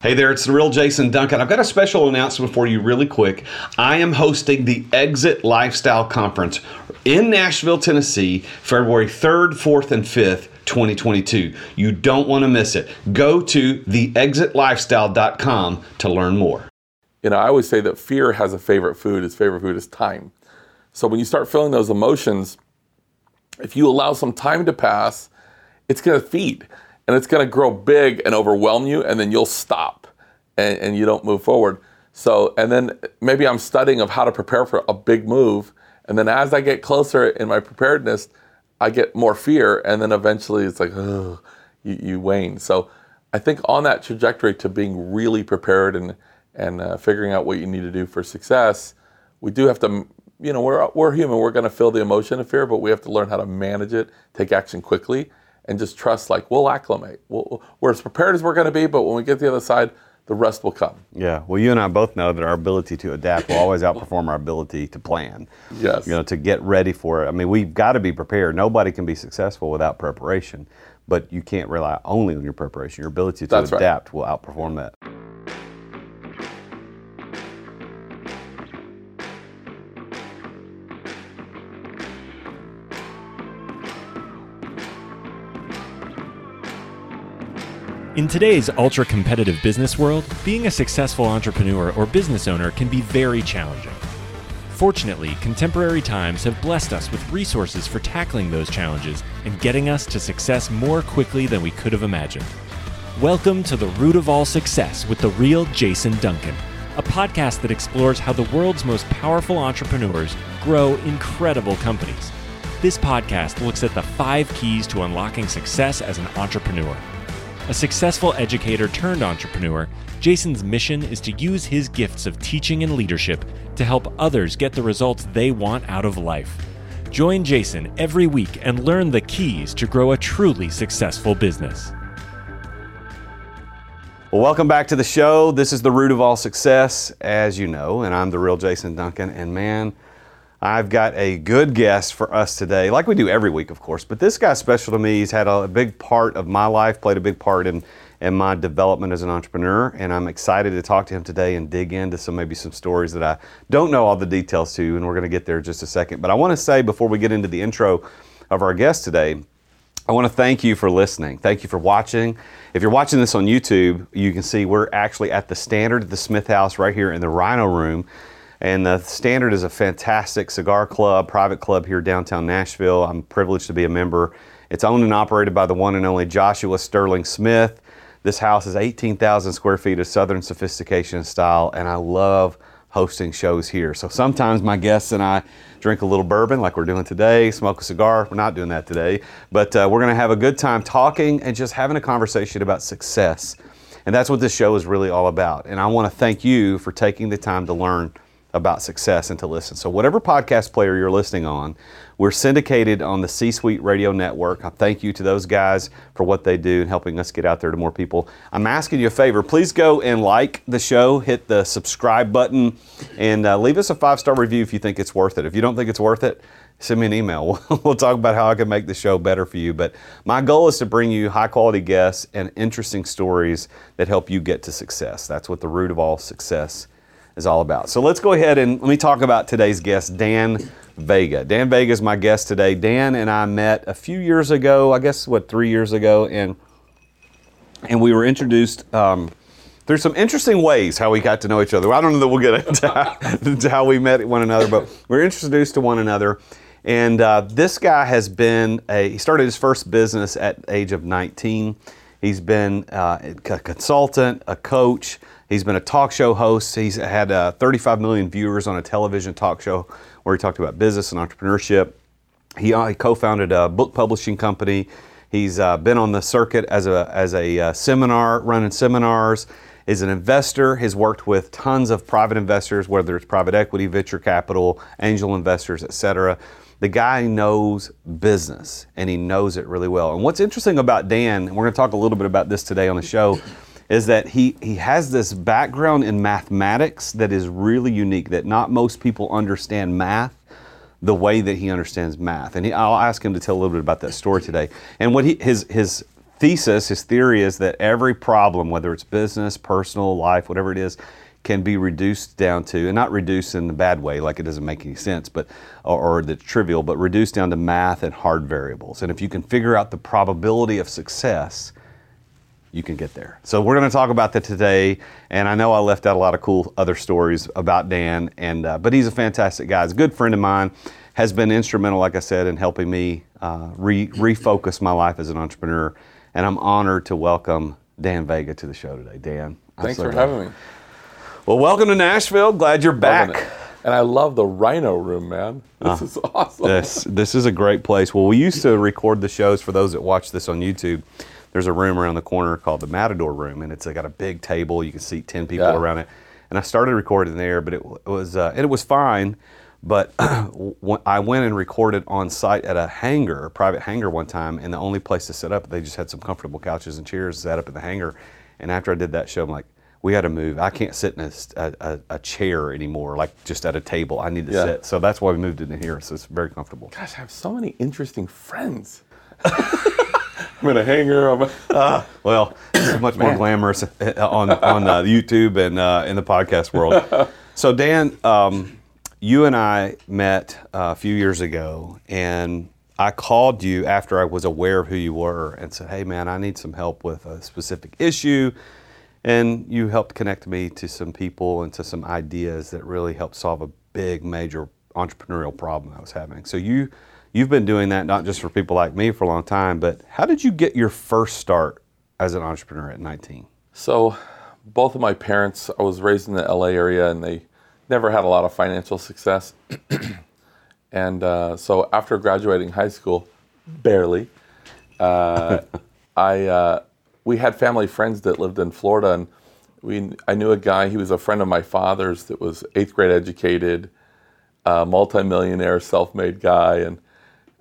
Hey there, it's the real Jason Duncan. I've got a special announcement for you, really quick. I am hosting the Exit Lifestyle Conference in Nashville, Tennessee, February 3rd, 4th, and 5th. 2022. You don't want to miss it. Go to theexitlifestyle.com to learn more. You know, I always say that fear has a favorite food. Its favorite food is time. So when you start feeling those emotions, if you allow some time to pass, it's going to feed and it's going to grow big and overwhelm you, and then you'll stop and, and you don't move forward. So, and then maybe I'm studying of how to prepare for a big move, and then as I get closer in my preparedness, I get more fear, and then eventually it's like, you, you wane. So, I think on that trajectory to being really prepared and and uh, figuring out what you need to do for success, we do have to, you know, we're we're human. We're going to feel the emotion of fear, but we have to learn how to manage it, take action quickly, and just trust like we'll acclimate. We'll, we're as prepared as we're going to be, but when we get to the other side, the rest will come. Yeah. Well, you and I both know that our ability to adapt will always outperform our ability to plan. Yes. You know, to get ready for it. I mean, we've got to be prepared. Nobody can be successful without preparation, but you can't rely only on your preparation. Your ability to That's right. adapt will outperform that. In today's ultra competitive business world, being a successful entrepreneur or business owner can be very challenging. Fortunately, contemporary times have blessed us with resources for tackling those challenges and getting us to success more quickly than we could have imagined. Welcome to The Root of All Success with the real Jason Duncan, a podcast that explores how the world's most powerful entrepreneurs grow incredible companies. This podcast looks at the five keys to unlocking success as an entrepreneur. A successful educator turned entrepreneur, Jason's mission is to use his gifts of teaching and leadership to help others get the results they want out of life. Join Jason every week and learn the keys to grow a truly successful business. Well, welcome back to the show. This is the root of all success, as you know, and I'm the real Jason Duncan. And man, I've got a good guest for us today, like we do every week, of course. But this guy's special to me. He's had a big part of my life, played a big part in, in my development as an entrepreneur. And I'm excited to talk to him today and dig into some maybe some stories that I don't know all the details to. And we're going to get there in just a second. But I want to say before we get into the intro of our guest today, I want to thank you for listening. Thank you for watching. If you're watching this on YouTube, you can see we're actually at the Standard at the Smith House right here in the Rhino Room. And the Standard is a fantastic cigar club, private club here downtown Nashville. I'm privileged to be a member. It's owned and operated by the one and only Joshua Sterling Smith. This house is 18,000 square feet of Southern sophistication style, and I love hosting shows here. So sometimes my guests and I drink a little bourbon like we're doing today, smoke a cigar. We're not doing that today, but uh, we're going to have a good time talking and just having a conversation about success. And that's what this show is really all about. And I want to thank you for taking the time to learn about success and to listen. So, whatever podcast player you're listening on, we're syndicated on the C Suite Radio Network. I thank you to those guys for what they do and helping us get out there to more people. I'm asking you a favor. Please go and like the show, hit the subscribe button, and uh, leave us a five star review if you think it's worth it. If you don't think it's worth it, send me an email. we'll talk about how I can make the show better for you. But my goal is to bring you high quality guests and interesting stories that help you get to success. That's what the root of all success is all about. So let's go ahead and let me talk about today's guest, Dan Vega. Dan Vega is my guest today. Dan and I met a few years ago, I guess what three years ago, and and we were introduced. Um, there's some interesting ways how we got to know each other. I don't know that we'll get into how, we met one another, but we are introduced to one another. And uh, this guy has been a, he started his first business at age of 19. He's been uh, a consultant, a coach, He's been a talk show host. He's had uh, 35 million viewers on a television talk show where he talked about business and entrepreneurship. He, uh, he co-founded a book publishing company. He's uh, been on the circuit as a as a uh, seminar, running seminars. Is an investor. Has worked with tons of private investors, whether it's private equity, venture capital, angel investors, etc. The guy knows business and he knows it really well. And what's interesting about Dan, and we're going to talk a little bit about this today on the show is that he, he has this background in mathematics that is really unique, that not most people understand math the way that he understands math. And he, I'll ask him to tell a little bit about that story today. And what he, his, his thesis, his theory is that every problem, whether it's business, personal, life, whatever it is, can be reduced down to, and not reduced in the bad way, like it doesn't make any sense, but or, or that's trivial, but reduced down to math and hard variables. And if you can figure out the probability of success, you can get there. So we're going to talk about that today, and I know I left out a lot of cool other stories about Dan, and uh, but he's a fantastic guy. He's a good friend of mine, has been instrumental, like I said, in helping me uh, re- refocus my life as an entrepreneur, and I'm honored to welcome Dan Vega to the show today. Dan, I'm Thanks so for glad. having me. Well, welcome to Nashville. Glad you're back. And I love the Rhino Room, man. This is awesome. This this is a great place. Well, we used to record the shows for those that watch this on YouTube. There's a room around the corner called the Matador Room, and it's got a big table. You can seat ten people Yeah. around it. And I started recording there, but it, was uh, and it was fine. But I went and recorded on site at a hangar, a private hangar one time, and the only place to sit up, they just had some comfortable couches and chairs set up in the hangar. And after I did that show, I'm like, we got to move. I can't sit in a chair anymore, like just at a table. I need to Yeah. sit. So that's why we moved it in here. So it's very comfortable. Gosh, I have so many interesting friends. I'm in a hangar. I'm a, Well, much more glamorous uh, on on uh, YouTube and uh, in the podcast world. So Dan, um, you and I met uh, a few years ago, and I called you after I was aware of who you were and said, "Hey, man, I need some help with a specific issue." And you helped connect me to some people and to some ideas that really helped solve a big, major entrepreneurial problem I was having. So you, you've been doing that not just for people like me for a long time, but how did you get your first start as an entrepreneur at 19? So, both of my parents, I was raised in the LA area and they never had a lot of financial success. and uh, so, after graduating high school, barely, uh, I, uh, we had family friends that lived in Florida. And we, I knew a guy, he was a friend of my father's that was eighth grade educated, uh, multimillionaire, self made guy. And,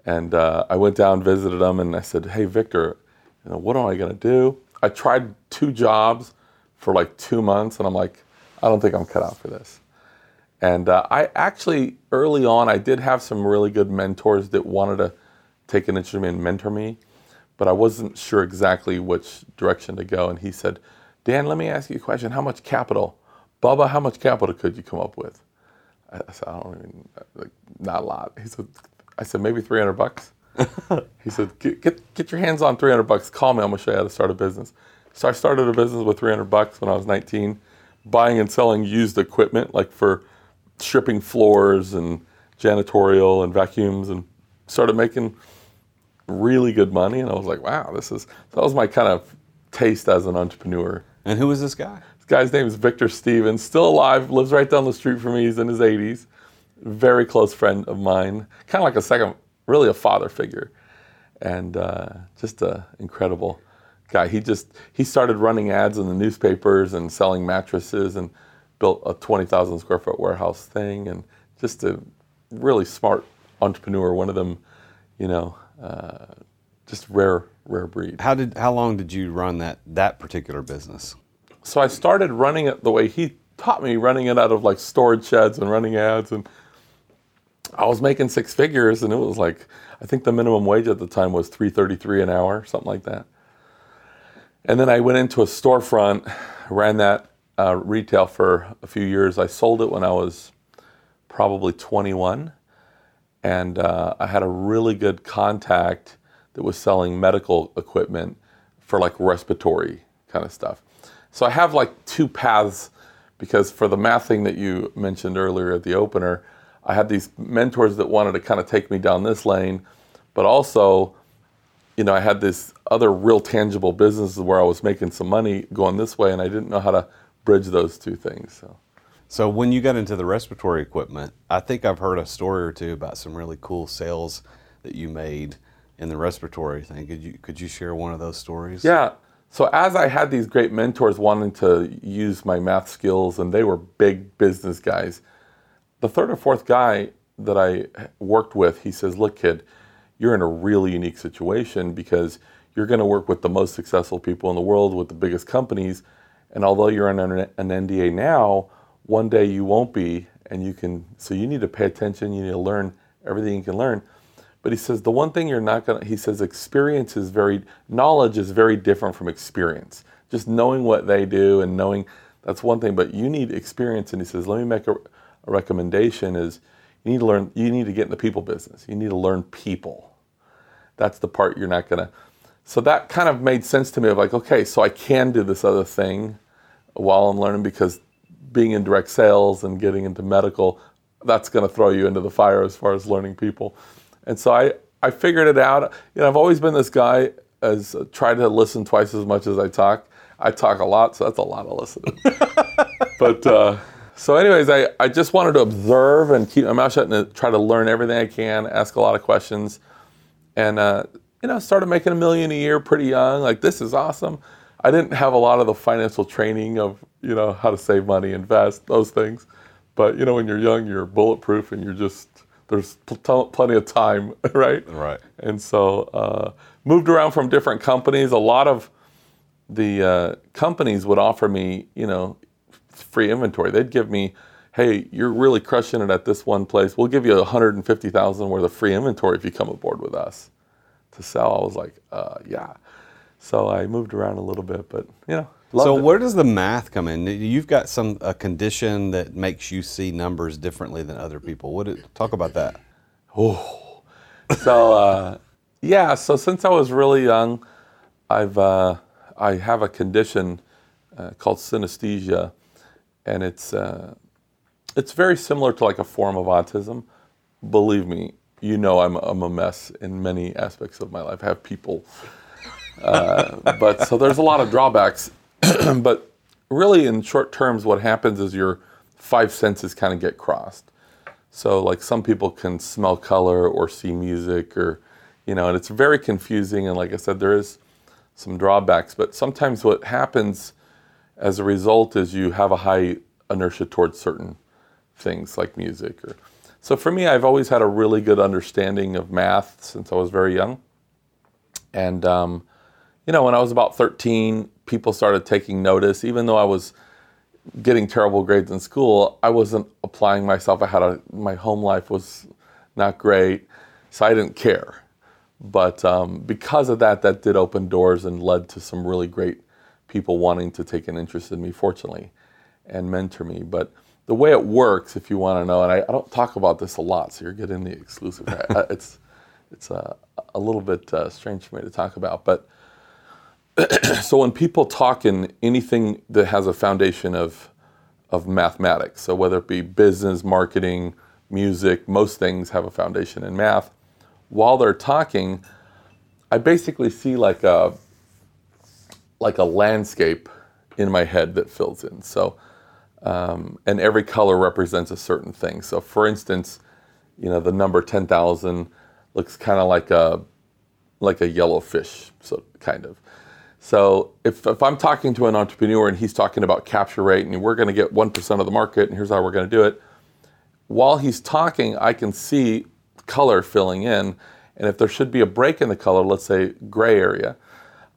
and uh, I went down, visited him, and I said, Hey, Victor, you know, what am I to do? I tried two jobs for like two months, and I'm like, I don't think I'm cut out for this. And uh, I actually, early on, I did have some really good mentors that wanted to take an interest in me and mentor me, but I wasn't sure exactly which direction to go. And he said, Dan, let me ask you a question. How much capital? Bubba, how much capital could you come up with? I said, I don't even, like, not a lot. He said, I said, maybe 300 bucks. he said, get, get, get your hands on 300 bucks. Call me. I'm going to show you how to start a business. So I started a business with 300 bucks when I was 19, buying and selling used equipment, like for stripping floors and janitorial and vacuums, and started making really good money. And I was like, wow, this is, that was my kind of taste as an entrepreneur. And who was this guy? This guy's name is Victor Stevens, still alive, lives right down the street from me. He's in his 80s. Very close friend of mine, kind of like a second, really a father figure, and uh, just an incredible guy. He just he started running ads in the newspapers and selling mattresses and built a 20,000 square foot warehouse thing, and just a really smart entrepreneur. One of them, you know, uh, just rare rare breed. How did how long did you run that that particular business? so I started running it the way he taught me, running it out of like storage sheds and running ads. And I was making six figures, and it was like I think the minimum wage at the time was three thirty three an hour, something like that. And then I went into a storefront, ran that uh, retail for a few years. I sold it when I was probably 21, and uh, I had a really good contact that was selling medical equipment for like respiratory kind of stuff. So I have like two paths because for the math thing that you mentioned earlier at the opener, I had these mentors that wanted to kind of take me down this lane, but also, you know, I had this other real tangible businesses where I was making some money going this way, and I didn't know how to bridge those two things. So. So when you got into the respiratory equipment, I think I've heard a story or two about some really cool sales that you made in the respiratory thing. Could you could you share one of those stories? Yeah. So as I had these great mentors wanting to use my math skills, and they were big business guys, the third or fourth guy that I worked with, he says, "Look, kid, you're in a really unique situation because you're going to work with the most successful people in the world, with the biggest companies, and although you're on an, an NDA now, one day you won't be, and you can. So you need to pay attention. You need to learn everything you can learn." But he says the one thing you're not gonna. He says experience is very knowledge is very different from experience. Just knowing what they do and knowing that's one thing. But you need experience. And he says, let me make a, a recommendation: is you need to learn. You need to get in the people business. You need to learn people. That's the part you're not gonna. So that kind of made sense to me. Of like, okay, so I can do this other thing while I'm learning because being in direct sales and getting into medical, that's going to throw you into the fire as far as learning people. And so I, I figured it out. You know, I've always been this guy as uh, try to listen twice as much as I talk. I talk a lot, so that's a lot of listening. but uh, so, anyways, I, I just wanted to observe and keep my mouth shut and try to learn everything I can, ask a lot of questions, and uh, you know, started making a million a year pretty young. Like this is awesome. I didn't have a lot of the financial training of you know how to save money, invest, those things. But you know, when you're young, you're bulletproof, and you're just there's pl- plenty of time, right? Right. And so uh, moved around from different companies. A lot of the uh, companies would offer me, you know, free inventory. They'd give me, hey, you're really crushing it at this one place. We'll give you 150,000 worth of free inventory if you come aboard with us to sell. I was like, uh, yeah. So I moved around a little bit, but you know. So it. where does the math come in? You've got some a condition that makes you see numbers differently than other people. What it, talk about that? Oh, so uh, yeah. So since I was really young, I've uh, I have a condition uh, called synesthesia, and it's uh, it's very similar to like a form of autism. Believe me, you know I'm I'm a mess in many aspects of my life. I have people, uh, but so there's a lot of drawbacks. but really, in short terms, what happens is your five senses kind of get crossed. So, like some people can smell color or see music, or you know, and it's very confusing. And like I said, there is some drawbacks. But sometimes what happens as a result is you have a high inertia towards certain things like music. Or so for me, I've always had a really good understanding of math since I was very young. And um, you know, when I was about 13, people started taking notice. Even though I was getting terrible grades in school, I wasn't applying myself. I had a my home life was not great, so I didn't care. But um, because of that, that did open doors and led to some really great people wanting to take an interest in me, fortunately, and mentor me. But the way it works, if you want to know, and I, I don't talk about this a lot, so you're getting the exclusive. it's it's a, a little bit uh, strange for me to talk about, but so when people talk in anything that has a foundation of of mathematics, so whether it be business, marketing, music, most things have a foundation in math. While they're talking, I basically see like a like a landscape in my head that fills in. So, um, and every color represents a certain thing. So, for instance, you know the number ten thousand looks kind of like a like a yellow fish, so kind of. So if, if I'm talking to an entrepreneur and he's talking about capture rate and we're going to get 1% of the market and here's how we're going to do it, while he's talking, I can see color filling in. And if there should be a break in the color, let's say gray area,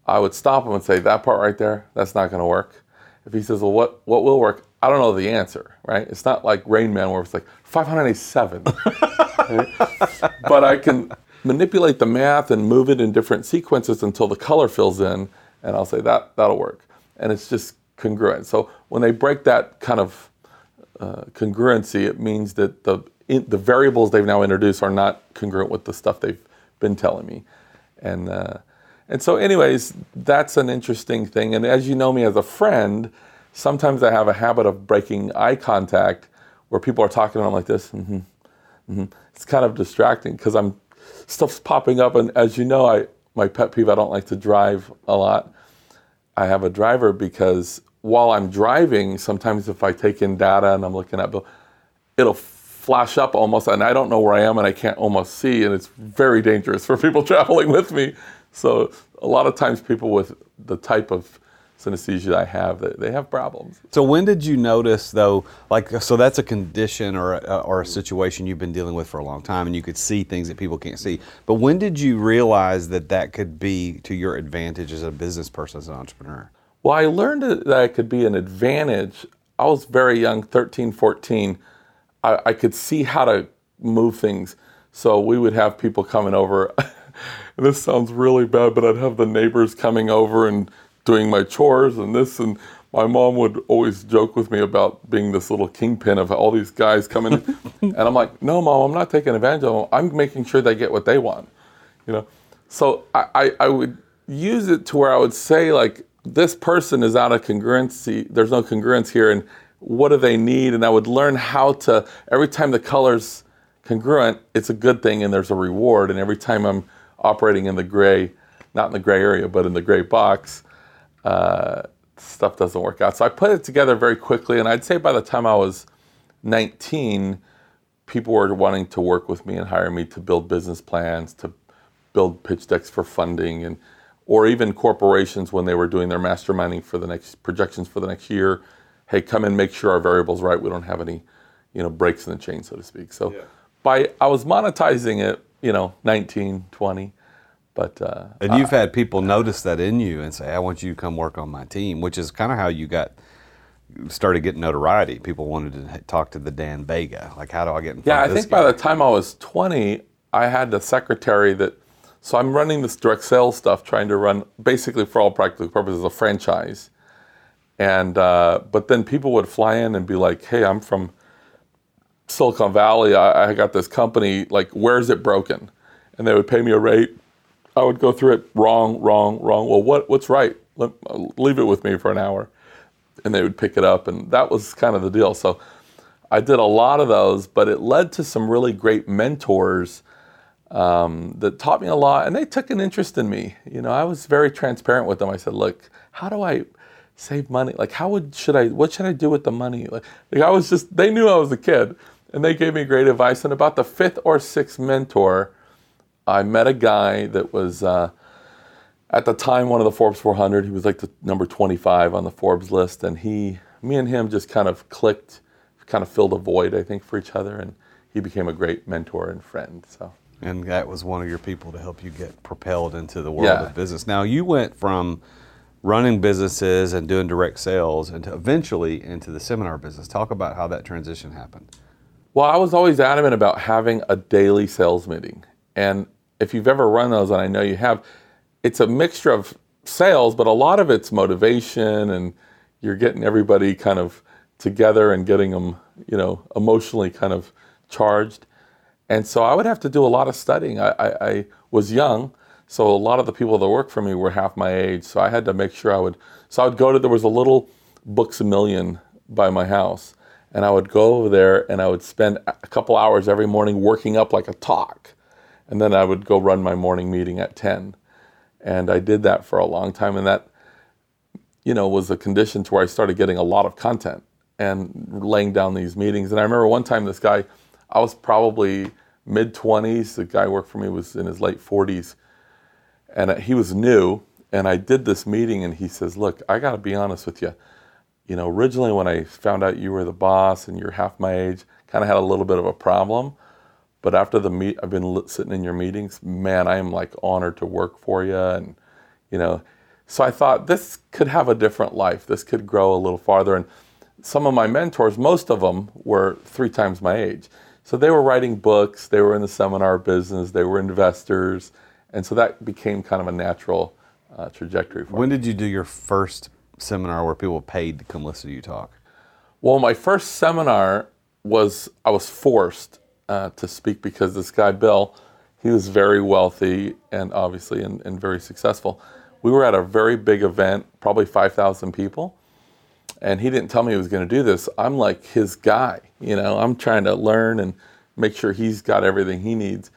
I would stop him and say, that part right there, that's not going to work. If he says, well, what, what will work? I don't know the answer, right? It's not like Rain Man where it's like 587. right? But I can manipulate the math and move it in different sequences until the color fills in and I'll say that that'll work, and it's just congruent. So when they break that kind of uh, congruency, it means that the in, the variables they've now introduced are not congruent with the stuff they've been telling me, and uh, and so anyways, that's an interesting thing. And as you know me as a friend, sometimes I have a habit of breaking eye contact where people are talking and I'm like this. Mm-hmm, mm-hmm. It's kind of distracting because I'm stuff's popping up, and as you know, I my pet peeve. I don't like to drive a lot. I have a driver because while I'm driving, sometimes if I take in data and I'm looking at bill, it'll flash up almost, and I don't know where I am, and I can't almost see, and it's very dangerous for people traveling with me. So a lot of times, people with the type of synesthesia I have, they, they have problems. So when did you notice though, like, so that's a condition or a, or a situation you've been dealing with for a long time and you could see things that people can't see. But when did you realize that that could be to your advantage as a business person, as an entrepreneur? Well, I learned that it could be an advantage. I was very young, 13, 14. I, I could see how to move things. So we would have people coming over. this sounds really bad, but I'd have the neighbors coming over and doing my chores and this and my mom would always joke with me about being this little kingpin of all these guys coming in. and I'm like, no, mom, I'm not taking advantage of them. I'm making sure they get what they want. You know? So I, I, I would use it to where I would say, like, this person is out of congruency. There's no congruence here. And what do they need? And I would learn how to, every time the color's congruent, it's a good thing and there's a reward. And every time I'm operating in the gray, not in the gray area, but in the gray box, uh, stuff doesn't work out. So I put it together very quickly, and I'd say by the time I was 19, people were wanting to work with me and hire me to build business plans, to build pitch decks for funding, and or even corporations when they were doing their masterminding for the next projections for the next year. Hey, come and make sure our variables right. We don't have any, you know, breaks in the chain, so to speak. So yeah. by I was monetizing it, you know, 19, 20 but uh, and you've I, had people notice that in you and say, "I want you to come work on my team," which is kind of how you got started getting notoriety. People wanted to talk to the Dan Vega. Like, how do I get in? yeah, I think guy? by the time I was 20, I had the secretary that. So I'm running this direct sales stuff, trying to run basically for all practical purposes a franchise. And uh, but then people would fly in and be like, "Hey, I'm from Silicon Valley. I, I got this company. Like, where is it broken?" And they would pay me a rate I would go through it wrong, wrong, wrong. Well, what what's right? Let, leave it with me for an hour, and they would pick it up, and that was kind of the deal. So I did a lot of those, but it led to some really great mentors um, that taught me a lot, and they took an interest in me. You know, I was very transparent with them. I said, "Look, how do I?" save money like how would should i what should i do with the money like, like i was just they knew i was a kid and they gave me great advice and about the fifth or sixth mentor I met a guy that was uh, at the time one of the Forbes 400. He was like the number 25 on the Forbes list, and he, me and him just kind of clicked, kind of filled a void, I think, for each other, and he became a great mentor and friend. So. And that was one of your people to help you get propelled into the world yeah. of business. Now you went from running businesses and doing direct sales and eventually into the seminar business. Talk about how that transition happened. Well, I was always adamant about having a daily sales meeting. And if you've ever run those, and I know you have, it's a mixture of sales, but a lot of it's motivation and you're getting everybody kind of together and getting them, you know, emotionally kind of charged. And so I would have to do a lot of studying. I, I, I was young, so a lot of the people that worked for me were half my age. So I had to make sure I would. So I would go to there was a little Books a Million by my house, and I would go over there and I would spend a couple hours every morning working up like a talk and then I would go run my morning meeting at 10. And I did that for a long time, and that, you know, was a condition to where I started getting a lot of content and laying down these meetings. And I remember one time this guy, I was probably mid 20s. The guy worked for me was in his late 40s, and uh, he was new. And I did this meeting, and he says, "Look, I got to be honest with you. You know, originally when I found out you were the boss and you're half my age, kind of had a little bit of a problem." But after the meet, I've been sitting in your meetings. Man, I am like honored to work for you, and you know. So I thought this could have a different life. This could grow a little farther. And some of my mentors, most of them were three times my age. So they were writing books. They were in the seminar business. They were investors, and so that became kind of a natural uh, trajectory for when me. did you do your first seminar where people paid to come listen to you talk? Well, my first seminar was I was forced uh, to speak because this guy, Bill, he was very wealthy and obviously and, and very successful. We were at a very big event, probably 5,000 people, and he didn't tell me he was going to do this. I'm like his guy, you know, I'm trying to learn and make sure he's got everything he needs.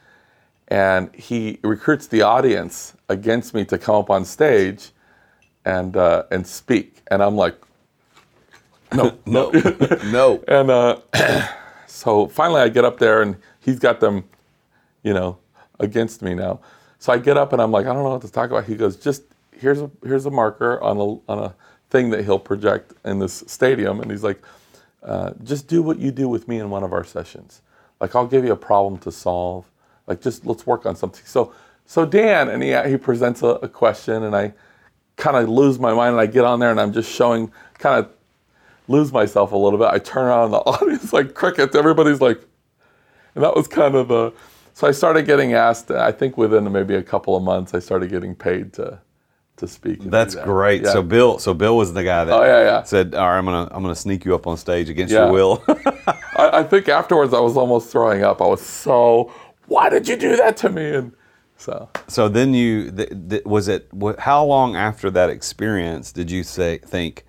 And he recruits the audience against me to come up on stage and uh, and speak. And I'm like, no, no, no. And uh, So finally, I get up there and he's got them, you know, against me now. So I get up and I'm like, I don't know what to talk about. He goes, just here's a here's a marker on a on a thing that he'll project in this stadium, and he's like, uh, just do what you do with me in one of our sessions. Like I'll give you a problem to solve. Like just let's work on something. So so Dan and he he presents a, a question, and I kind of lose my mind, and I get on there and I'm just showing kind of lose myself a little bit. I turn around the audience like crickets. Everybody's like, and that was kind of the so I started getting asked. I think within maybe a couple of months, I started getting paid to to speak. That's that. great. Yeah. So Bill, so Bill was the guy that Oh, yeah, yeah. said, "All right, I'm gonna I'm gonna sneak you up on stage against your will." I, I think afterwards I was almost throwing up. I was so, why did you do that to me? And so so then you th- th- was it wh- how long after that experience did you say think,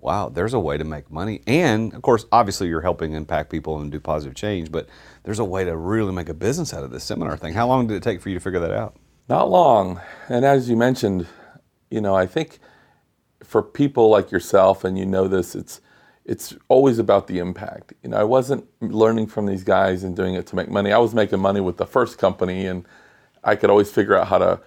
"Wow, there's a way to make money," and of course, obviously you're helping impact people and do positive change, but there's a way to really make a business out of this seminar thing. How long did it take for you to figure that out? Not long. And as you mentioned, you know, I think for people like yourself, and you know this, it's it's always about the impact. You know, I wasn't learning from these guys and doing it to make money. I was making money with the first company, and I could always figure out how to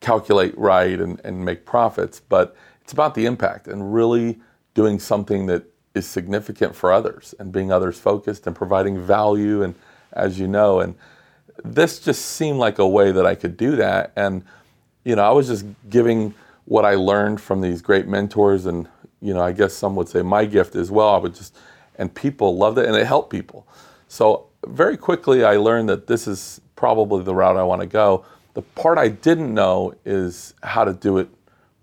calculate right and, and make profits. But it's about the impact and really doing something that is significant for others and being others focused and providing value. And as you know, and this just seemed like a way that I could do that. And, you know, I was just giving what I learned from these great mentors. And, you know, I guess some would say my gift as well. I would just, and people loved it and it helped people. So very quickly, I learned that this is probably the route I want to go. The part I didn't know is how to do it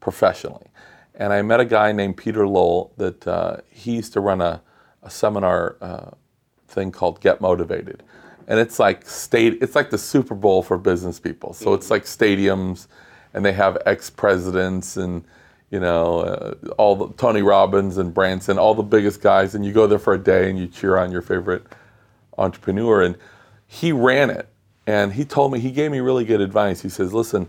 professionally. And I met a guy named Peter Lowe that uh, he used to run a, a seminar uh, thing called Get Motivated. And it's like state it's like the Super Bowl for business people. So it's like stadiums and they have ex-presidents and you know uh, all the Tony Robbins and Branson, all the biggest guys and you go there for a day and you cheer on your favorite entrepreneur and he ran it and he told me he gave me really good advice. He says, "Listen,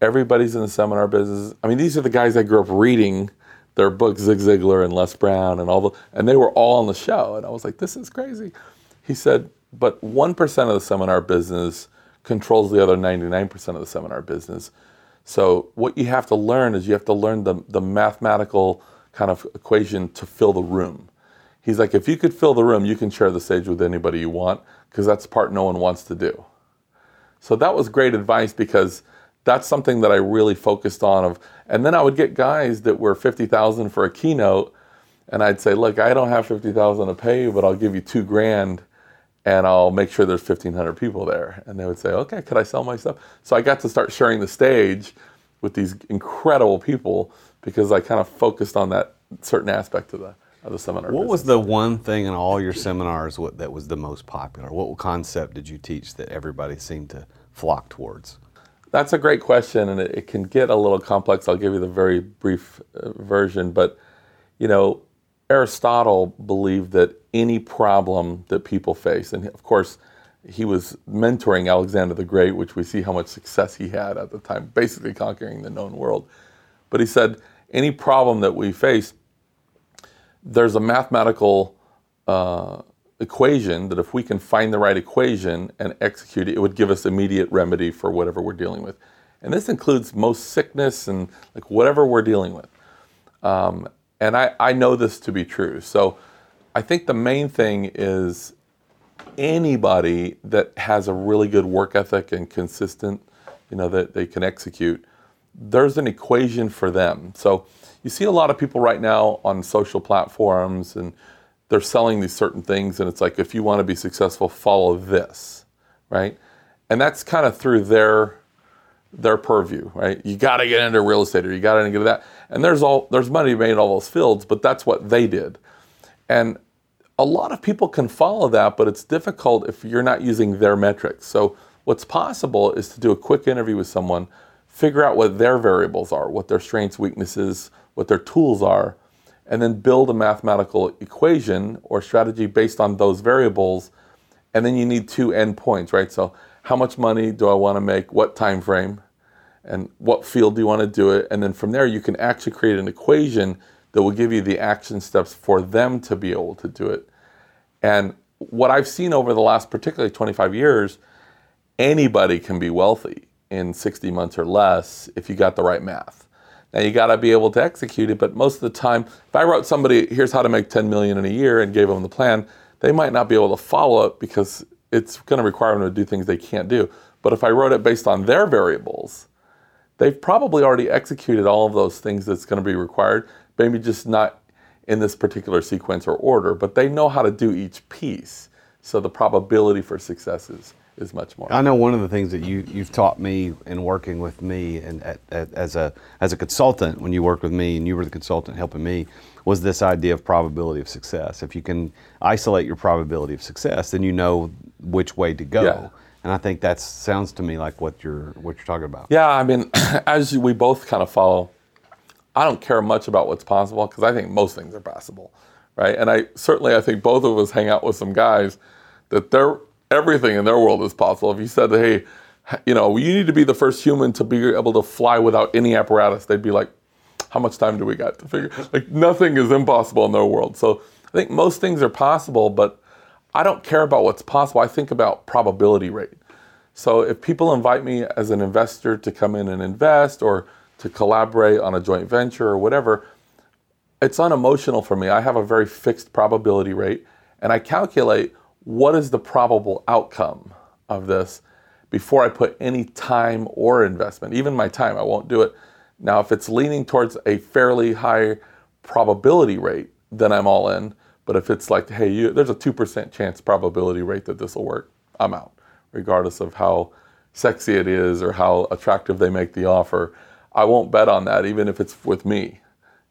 everybody's in the seminar business. I mean, these are the guys I grew up reading their books, Zig Ziglar and Les Brown, and all the, and they were all on the show. And I was like, this is crazy. He said, but one percent of the seminar business controls the other ninety-nine percent of the seminar business. So what you have to learn is you have to learn the the mathematical kind of equation to fill the room. He's like, if you could fill the room, you can share the stage with anybody you want because that's part no one wants to do. So that was great advice because that's something that I really focused on of and then I would get guys that were 50,000 for a keynote and I'd say, "Look, I don't have 50,000 to pay you, but I'll give you 2 grand and I'll make sure there's 1500 people there." And they would say, "Okay, could I sell my stuff?" So I got to start sharing the stage with these incredible people because I kind of focused on that certain aspect of the of the seminar. What business. was the one thing in all your seminars what, that was the most popular? What concept did you teach that everybody seemed to flock towards? That's a great question, and it, it can get a little complex. I'll give you the very brief uh, version, but you know, Aristotle believed that any problem that people face, and of course, he was mentoring Alexander the Great, which we see how much success he had at the time, basically conquering the known world. But he said, any problem that we face, there's a mathematical uh, equation that if we can find the right equation and execute it, it would give us immediate remedy for whatever we're dealing with. And this includes most sickness and like whatever we're dealing with. Um, and I, I know this to be true. So I think the main thing is anybody that has a really good work ethic and consistent, you know, that they can execute, there's an equation for them. So you see a lot of people right now on social platforms and they're selling these certain things and it's like if you want to be successful follow this right? And that's kind of through their their purview right? You got to get into real estate or you got to get into that. And there's all there's money made in all those fields but that's what they did. And a lot of people can follow that but it's difficult if you're not using their metrics. So what's possible is to do a quick interview with someone figure out what their variables are what their strengths weaknesses what their tools are and then build a mathematical equation or strategy based on those variables and then you need two endpoints right? So how much money do i want to make? What time frame? And what field do you want to do it? And then from there you can actually create an equation that will give you the action steps for them to be able to do it. And what i've seen over the last particularly 25 years anybody can be wealthy in 60 months or less if you got the right math now you got to be able to execute it, but most of the time, if I wrote somebody, here's how to make 10 million in a year and gave them the plan, they might not be able to follow it because it's going to require them to do things they can't do. But if I wrote it based on their variables, they've probably already executed all of those things that's going to be required, maybe just not in this particular sequence or order, but they know how to do each piece. So the probability for success is, is much more. I know one of the things that you you've taught me in working with me and at, at, as a as a consultant when you worked with me and you were the consultant helping me was this idea of probability of success. If you can isolate your probability of success, then you know which way to go. Yeah. And I think that sounds to me like what you're what you're talking about. Yeah, I mean, as we both kind of follow, I don't care much about what's possible because I think most things are possible, right? And I certainly I think both of us hang out with some guys that they're everything in their world is possible. If you said, hey, you know, you need to be the first human to be able to fly without any apparatus, they'd be like, how much time do we got to figure? Like nothing is impossible in their world. So I think most things are possible, but I don't care about what's possible. I think about probability rate. So if people invite me as an investor to come in and invest or to collaborate on a joint venture or whatever, it's unemotional for me. I have a very fixed probability rate and I calculate what is the probable outcome of this before I put any time or investment, even my time, I won't do it. Now, if it's leaning towards a fairly high probability rate, then I'm all in. But if it's like, hey, you, there's a 2% chance probability rate that this will work, I'm out, regardless of how sexy it is or how attractive they make the offer. I won't bet on that, even if it's with me.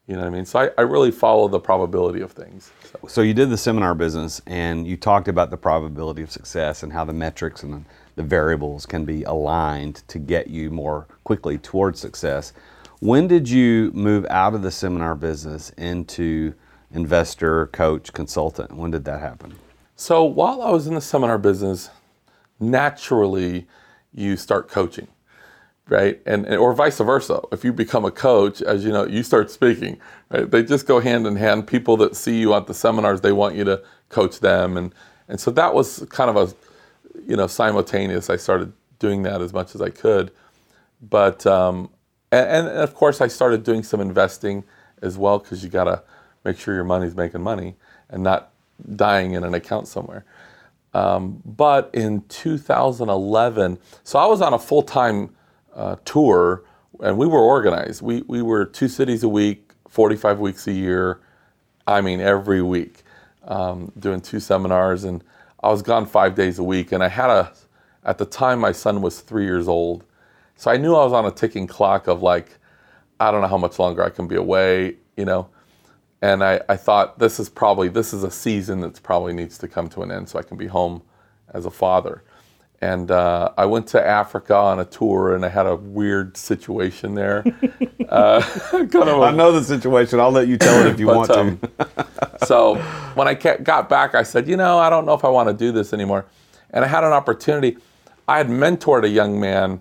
You know what I mean? So I, I really follow the probability of things. So. So you did the seminar business and you talked about the probability of success and how the metrics and the, the variables can be aligned to get you more quickly towards success. When did you move out of the seminar business into investor, coach, consultant? When did that happen? So while I was in the seminar business, naturally you start coaching, right? And, and or vice versa. If you become a coach, as you know, you start speaking. Right? They just go hand in hand. People that see you at the seminars, they want you to coach them, and and so that was kind of a, you know, simultaneous. I started doing that as much as I could, but um, and, and of course I started doing some investing as well because you gotta make sure your money's making money and not dying in an account somewhere. Um, but in 2011, so I was on a full time uh, tour and we were organized. We, we were two cities a week, 45 weeks a year. I mean, every week, um, doing two seminars. And I was gone five days a week. And I had a, at the time, my son was three years old. So I knew I was on a ticking clock of like, I don't know how much longer I can be away, you know and I, I thought this is probably this is a season that probably needs to come to an end so I can be home as a father. And uh, I went to Africa on a tour, and I had a weird situation there. uh, kind of a- I know the situation. I'll let you tell it if you but, want to. um, so when I got back, I said, you know, I don't know if I want to do this anymore. And I had an opportunity. I had mentored a young man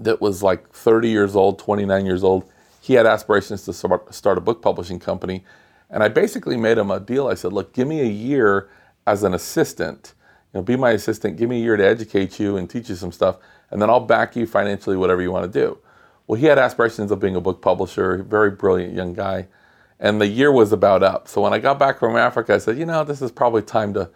that was like 30 years old, 29 years old. He had aspirations to start start a book publishing company. And I basically made him a deal. I said, look, give me a year as an assistant. You know, be my assistant. Give me a year to educate you and teach you some stuff, and then I'll back you financially, whatever you want to do. Well, he had aspirations of being a book publisher. Very brilliant young guy, and the year was about up. So when I got back from Africa, I said, you know, this is probably time to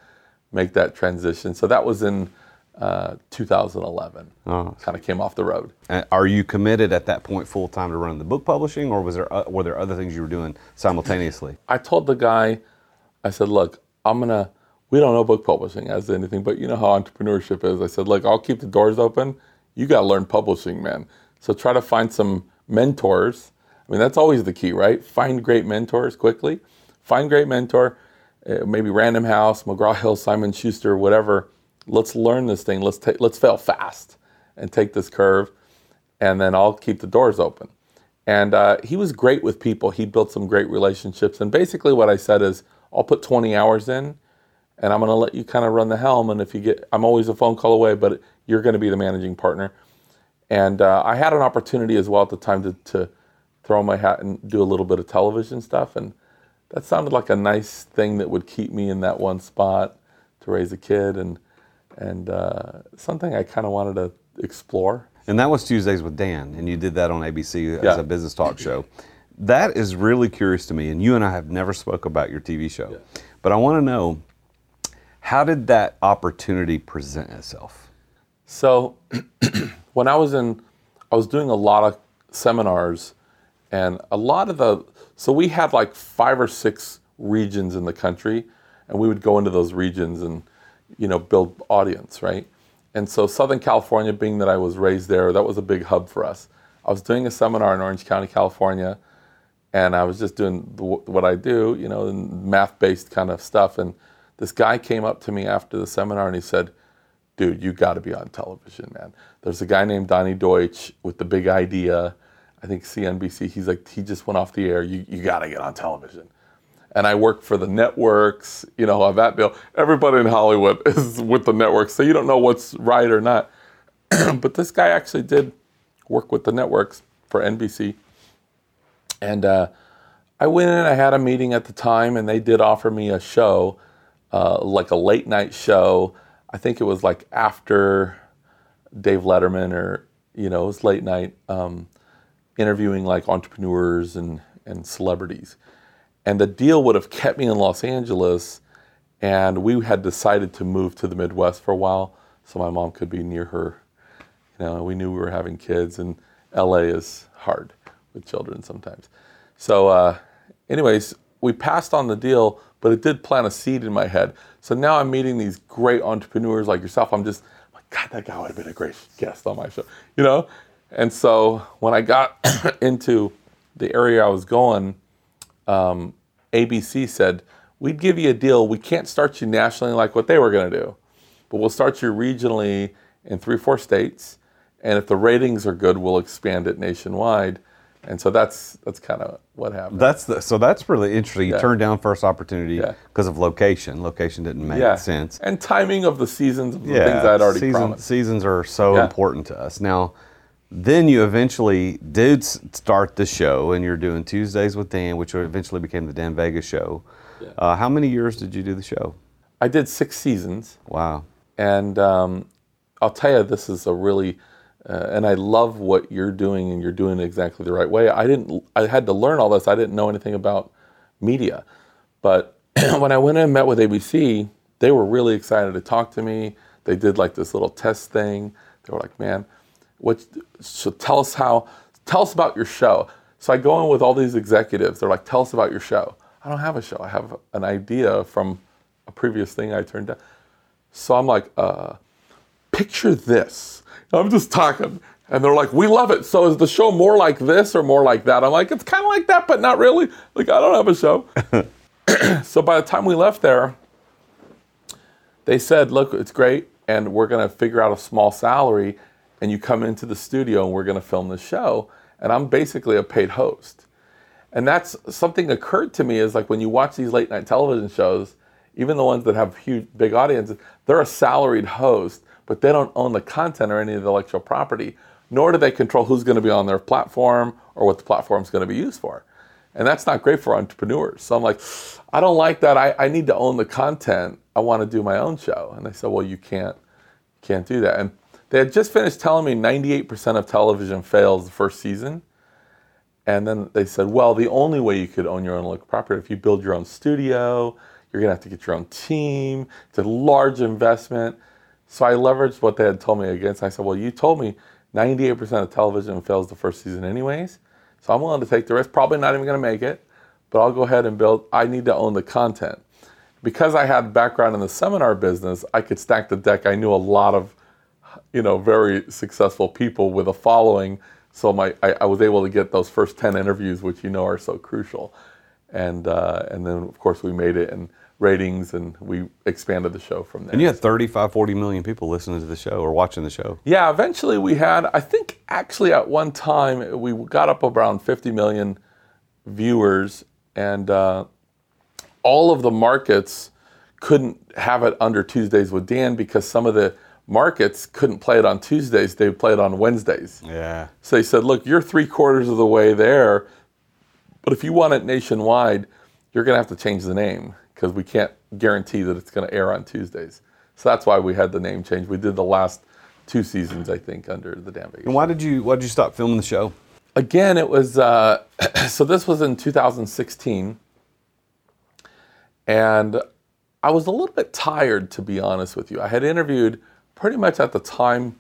make that transition. So that was in uh, 2011. Oh. Kind of came off the road. Uh, Are you committed at that point full time to run the book publishing, or was there uh, were there other things you were doing simultaneously? I told the guy, I said, look, I'm gonna. We don't know book publishing as anything, but you know how entrepreneurship is. I said, look, I'll keep the doors open. You got to learn publishing, man. So try to find some mentors. I mean, that's always the key, right? Find great mentors quickly. Find great mentor, uh, maybe Random House, McGraw Hill, Simon Schuster, whatever. Let's learn this thing. Let's take. Let's fail fast and take this curve, and then I'll keep the doors open. And uh, he was great with people. He built some great relationships. And basically, what I said is, I'll put 20 hours in, and I'm going to let you kind of run the helm. And if you get, I'm always a phone call away, but you're going to be the managing partner. And uh, I had an opportunity as well at the time to, to throw my hat and do a little bit of television stuff. And that sounded like a nice thing that would keep me in that one spot to raise a kid and and uh, something I kind of wanted to explore. And that was Tuesdays with Dan, and you did that on ABC as Yeah. a business talk show. That is really curious to me, and you and I have never spoke about your TV show, but I want to know how did that opportunity present itself? So when I was in, I was doing a lot of seminars, and a lot of the, so we had like five or six regions in the country, and we would go into those regions and, you know, build audience, right? and so Southern California, being that I was raised there, that was a big hub for us. I was doing a seminar in Orange County, California, and I was just doing what I do, you know, math-based kind of stuff. And this guy came up to me after the seminar and he said, "Dude, you got to be on television, man. There's a guy named Donny Deutsch with the big idea. I think CNBC. He's like, he just went off the air. You you got to get on television." and I work for the networks, you know, on that deal. Everybody in Hollywood is with the networks, so you don't know what's right or not. but this guy actually did work with the networks for NBC. And uh, I went in, I had a meeting at the time, and they did offer me a show, uh, like a late night show. I think it was like after Dave Letterman, or, you know, it was late night, um, interviewing like entrepreneurs and, and celebrities. And the deal would have kept me in Los Angeles, and we had decided to move to the Midwest for a while so my mom could be near her. You know, we knew we were having kids, and LA is hard with children sometimes. So, uh, anyways, we passed on the deal, but it did plant a seed in my head. So now I'm meeting these great entrepreneurs like yourself. I'm just like, God, that guy would have been a great guest on my show, you know? And so when I got into the area I was going, um, ABC said, We'd give you a deal. We can't start you nationally like what they were going to do, but we'll start you regionally in three, four states. And if the ratings are good, we'll expand it nationwide. And so that's that's kind of what happened. That's the, so that's really interesting. You Yeah. turned down first opportunity Yeah. because of location. Location didn't make yeah. sense. And timing of the seasons of the things I'd already season- promised. Seasons are so Yeah. important to us. Now, then you eventually did start the show, and you're doing Tuesdays with Dan, which eventually became the Dan Vega's show. Uh, how many years did you do the show? I did six seasons. Wow. And um, I'll tell you, this is a really, uh, and I love what you're doing, and you're doing it exactly the right way. I didn't, I had to learn all this. I didn't know anything about media, but when I went in and met with ABC, they were really excited to talk to me. They did like this little test thing. They were like, "Man, what? So tell us how. Tell us about your show." So I go in with all these executives. They're like, "Tell us about your show." I don't have a show. I have an idea from a previous thing I turned down. So I'm like, uh, picture this. I'm just talking. And they're like, we love it. So is the show more like this or more like that? I'm like, it's kind of like that, but not really. Like, I don't have a show. so by the time we left there, they said, look, it's great. And we're going to figure out a small salary. And you come into the studio and we're going to film the show. And I'm basically a paid host. And that's something occurred to me is like when you watch these late night television shows, even the ones that have huge, big audiences, they're a salaried host, but they don't own the content or any of the intellectual property, nor do they control who's going to be on their platform or what the platform's going to be used for. And that's not great for entrepreneurs. So I'm like, I don't like that. I, I need to own the content. I want to do my own show. And they said, well, you can't, can't do that. And they had just finished telling me 98% of television fails the first season. And then they said, well, the only way you could own your own intellectual property if you build your own studio, you're gonna have to get your own team. It's a large investment. So I leveraged what they had told me against. I said, well, you told me 98% of television fails the first season anyways. So I'm willing to take the risk. Probably not even gonna make it, but I'll go ahead and build. I need to own the content. Because I had background in the seminar business, I could stack the deck. I knew a lot of, you know, very successful people with a following so my I, I, was able to get those first 10 interviews which you know are so crucial and uh, and then of course we made it in ratings and we expanded the show from there And you had 35, 40 million people listening to the show or watching the show. yeah eventually we had i think actually at one time we got up around 50 million viewers and uh, all of the markets couldn't have it under tuesdays with dan because some of the markets couldn't play it on tuesdays they would play it on wednesdays Yeah. So they said, look, you're three quarters of the way there, but if you want it nationwide, you're going to have to change the name because we can't guarantee that it's going to air on Tuesdays. So that's why we had the name change. We did the last two seasons, I think, under the Dan Vega's. And why did you why did you stop filming the show? Again, it was uh, so. This was in 2016, and I was a little bit tired, to be honest with you. I had interviewed pretty much at the time,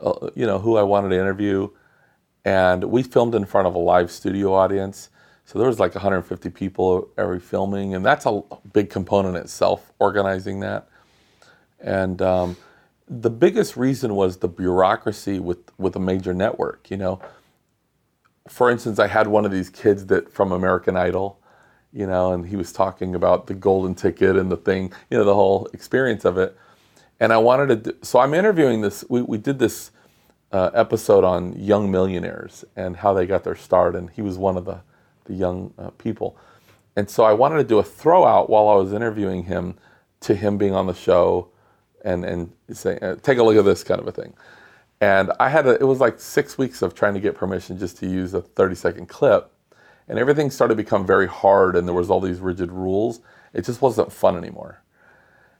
uh, you know, who I wanted to interview, and we filmed in front of a live studio audience. So there was like 150 people every filming, and that's a big component itself, organizing that. And um, the biggest reason was the bureaucracy with with a major network. You know, for instance, I had one of these kids that from American Idol, you know, and he was talking about the golden ticket and the thing, you know, the whole experience of it. And I wanted to, do, so I'm interviewing this. We we did this uh, episode on young millionaires and how they got their start, and he was one of the the young uh, people. And so I wanted to do a throwout while I was interviewing him to him being on the show and and say, uh, take a look at this kind of a thing. And I had a, it was like six weeks of trying to get permission just to use a 30 second clip, and everything started to become very hard, and there was all these rigid rules. It just wasn't fun anymore.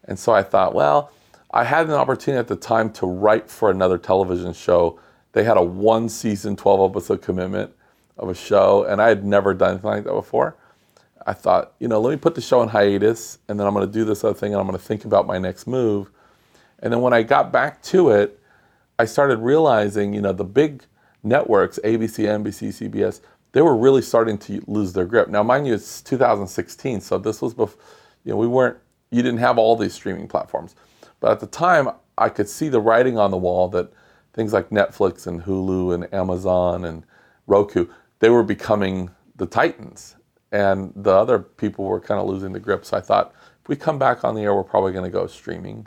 And so I thought, well, I had an opportunity at the time to write for another television show. They had a one season, 12 episode commitment of a show, and I had never done anything like that before. I thought, you know, let me put the show on hiatus, and then I'm going to do this other thing, and I'm going to think about my next move. And then when I got back to it, I started realizing, you know, the big networks, ABC, NBC, CBS, they were really starting to lose their grip. Now, mind you, it's 2016, so this was before, you know, we weren't, you didn't have all these streaming platforms. But at the time, I could see the writing on the wall that things like Netflix and Hulu and Amazon and Roku, they were becoming the titans. And the other people were kind of losing the grip. So I thought, if we come back on the air, we're probably going to go streaming.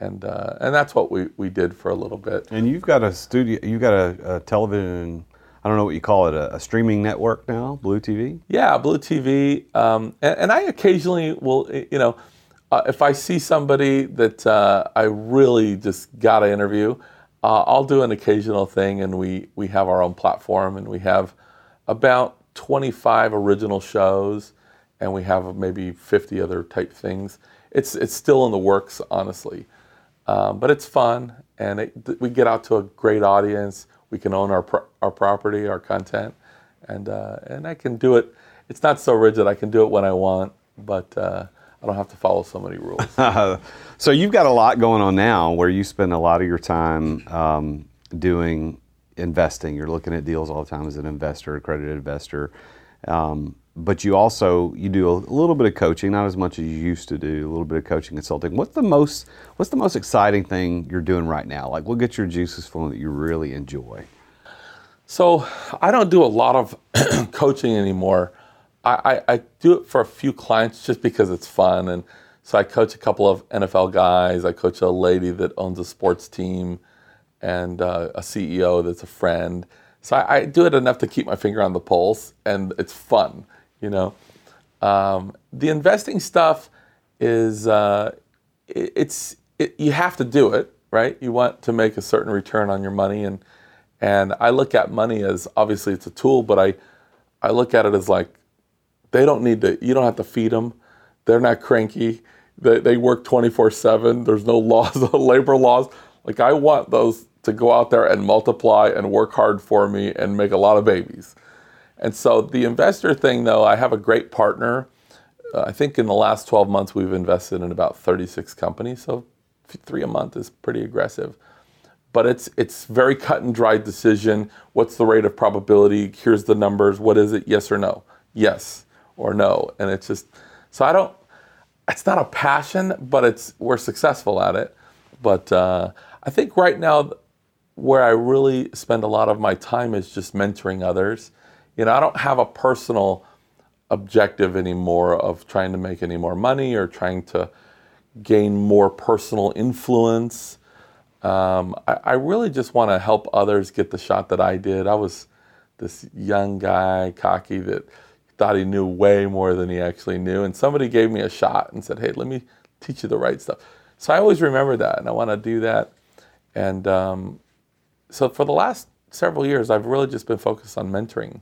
and uh, and that's what we, we did for a little bit. And you've got a studio, you've got a, a television. I don't know what you call it, a, a streaming network now, Blue TV. Yeah, Blue TV, um, and, and, I occasionally will, you know, uh, if I see somebody that uh, I really just got to interview, uh, I'll do an occasional thing, and we we have our own platform, and we have about 25 original shows, and we have maybe 50 other type things. It's it's still in the works, honestly. Um, but it's fun, and it, we get out to a great audience. We can own our pro- our property, our content, and uh, and I can do it. It's not so rigid. I can do it when I want, but uh, I don't have to follow so many rules. so you've got a lot going on now, where you spend a lot of your time um, doing investing. You're looking at deals all the time as an investor, accredited investor. Um, but you also you do a little bit of coaching, not as much as you used to do. A little bit of coaching, consulting. What's the most What's the most exciting thing you're doing right now? Like, what gets your juices flowing that you really enjoy? So, I don't do a lot of coaching anymore. I, I, I, do it for a few clients just because it's fun, and so I coach a couple of NFL guys. I coach a lady that owns a sports team, and uh, a CEO that's a friend. So I, I do it enough to keep my finger on the pulse, and it's fun you know. Um, the investing stuff is uh, it, it's it, you have to do it, right? You want to make a certain return on your money, and and I look at money as obviously it's a tool, but I I look at it as like they don't need to. You don't have to feed them. They're not cranky. They, they work 24 7. There's no laws, no labor laws. Like, I want those to go out there and multiply and work hard for me and make a lot of babies. And so the investor thing, though, I have a great partner. Uh, I think in the last 12 months, we've invested in about 36 companies. So three a month is pretty aggressive. But it's it's very cut and dried decision. What's the rate of probability? Here's the numbers. What is it? Yes or no? Yes or no. And it's just so I don't. It's not a passion, but it's we're successful at it. But uh, I think right now, where I really spend a lot of my time is just mentoring others you know, I don't have a personal objective anymore of trying to make any more money or trying to gain more personal influence. Um, I, I, really just want to help others get the shot that I did. I was this young guy, cocky, that thought he knew way more than he actually knew. And somebody gave me a shot and said, hey, let me teach you the right stuff. So I always remember that and I want to do that. And um, so for the last several years, I've really just been focused on mentoring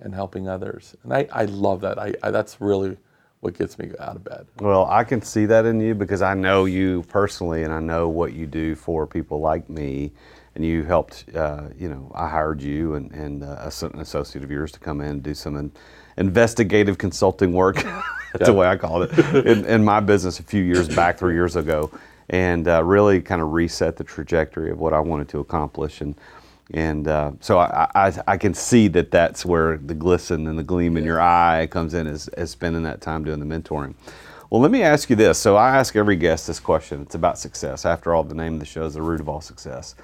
and helping others. And I, I love that. I, I, that's really what gets me out of bed. Well, I can see that in you because I know you personally, and I know what you do for people like me. And you helped, uh, you know, I hired you and, and uh, an associate of yours to come in and do some in, investigative consulting work. That's the way I called it in, in, my business a few years back, three years ago, and uh, really kind of reset the trajectory of what I wanted to accomplish. And and uh, so I, I, I, can see that that's where the glisten and the gleam in your eye comes in as, as spending that time doing the mentoring. Well, let me ask you this. So I ask every guest this question. It's about success. After all, the name of the show is the root of all success.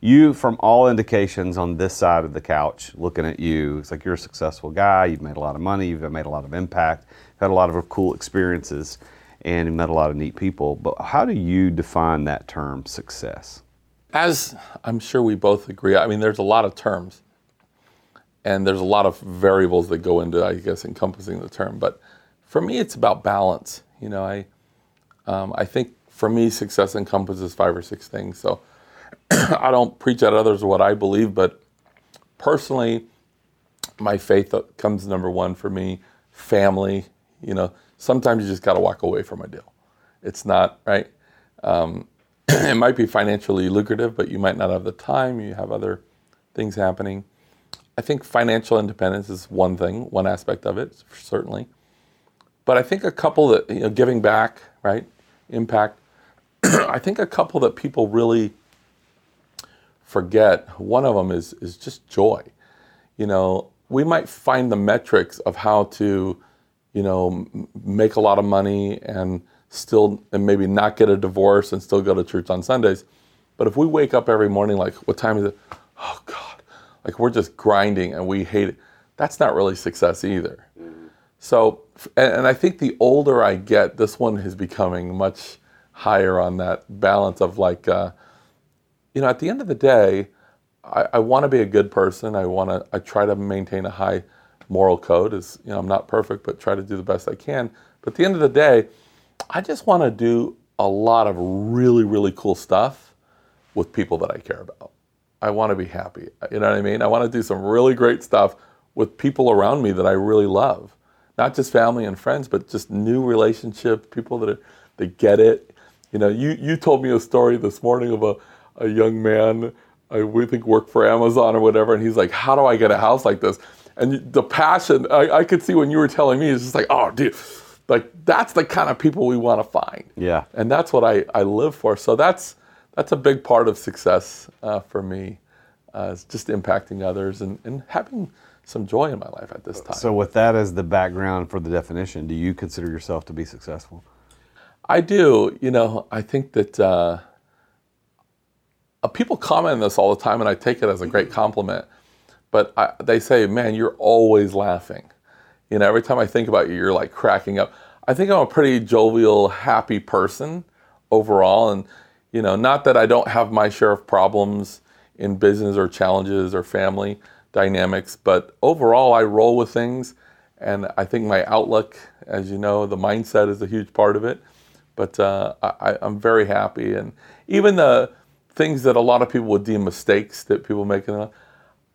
You, from all indications on this side of the couch, looking at you, it's like you're a successful guy. You've made a lot of money. You've made a lot of impact. Had a lot of cool experiences, and you've met a lot of neat people. But how do you define that term, success? As I'm sure we both agree, I mean, there's a lot of terms and there's a lot of variables that go into, I guess, encompassing the term. But for me, it's about balance. You know, I, um, I think for me, success encompasses five or six things. So I don't preach at others what I believe, but personally, my faith comes number one for me. Family, you know, sometimes you just got to walk away from a deal. It's not right. Um, it might be financially lucrative, but you might not have the time. You have other things happening. I think financial independence is one thing, one aspect of it, certainly. But I think a couple that, you know, giving back, right? Impact. I think a couple that people really forget, one of them is, is just joy. You know, we might find the metrics of how to, you know, make a lot of money and still and maybe not get a divorce and still go to church on Sundays. But if we wake up every morning like, what time is it? Oh God, like we're just grinding and we hate it. That's not really success either. Mm-hmm. So, and, and I think the older I get, this one is becoming much higher on that balance of like, uh, you know, at the end of the day, I, I want to be a good person. I want to. I try to maintain a high moral code. Is you know, I'm not perfect, but try to do the best I can. But at the end of the day, I just want to do a lot of really, really cool stuff with people that I care about. I want to be happy. You know what I mean? I want to do some really great stuff with people around me that I really love. Not just family and friends, but just new relationships, people that are, that get it. You know, you, you told me a story this morning of a, a young man, I we think worked for Amazon or whatever, and he's like, How do I get a house like this? And the passion, I, I could see when you were telling me, it's just like, oh, dude, like that's the kind of people we want to find. Yeah. And that's what I, I live for. So that's that's a big part of success uh, for me. Uh, is just impacting others and, and having some joy in my life at this time. So with that as the background for the definition, do you consider yourself to be successful? I do. You know, I think that uh, uh people comment on this all the time, and I take it as a great compliment. But I, they say, "Man, you're always laughing." You know, every time I think about you, you're like cracking up. I think I'm a pretty jovial, happy person overall. And, you know, not that I don't have my share of problems in business or challenges or family dynamics, but overall, I roll with things. And I think my outlook, as you know, the mindset is a huge part of it. But uh, I, am very happy. And even the things that a lot of people would deem mistakes that people make,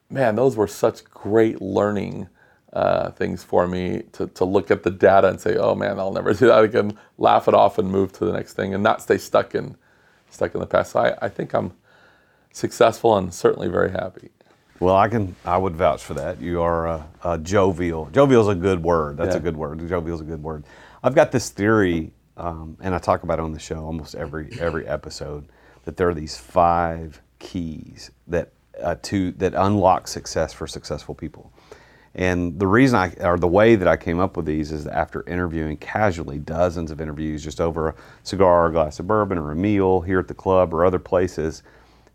man, those were such great learning uh, things for me to, to look at the data and say, oh man, I'll never do that again, laugh it off and move to the next thing and not stay stuck in stuck in the past. So I, I think I'm successful and certainly very happy. Well, I can I would vouch for that. You are a, a jovial. Jovial is a good word. That's yeah. a good word. Jovial is a good word. I've got this theory, um, and I talk about it on the show almost every every episode, that there are these five keys that uh, to that unlock success for successful people. And the reason I, or the way that I came up with these is after interviewing casually dozens of interviews just over a cigar, or a glass of bourbon, or a meal here at the club or other places.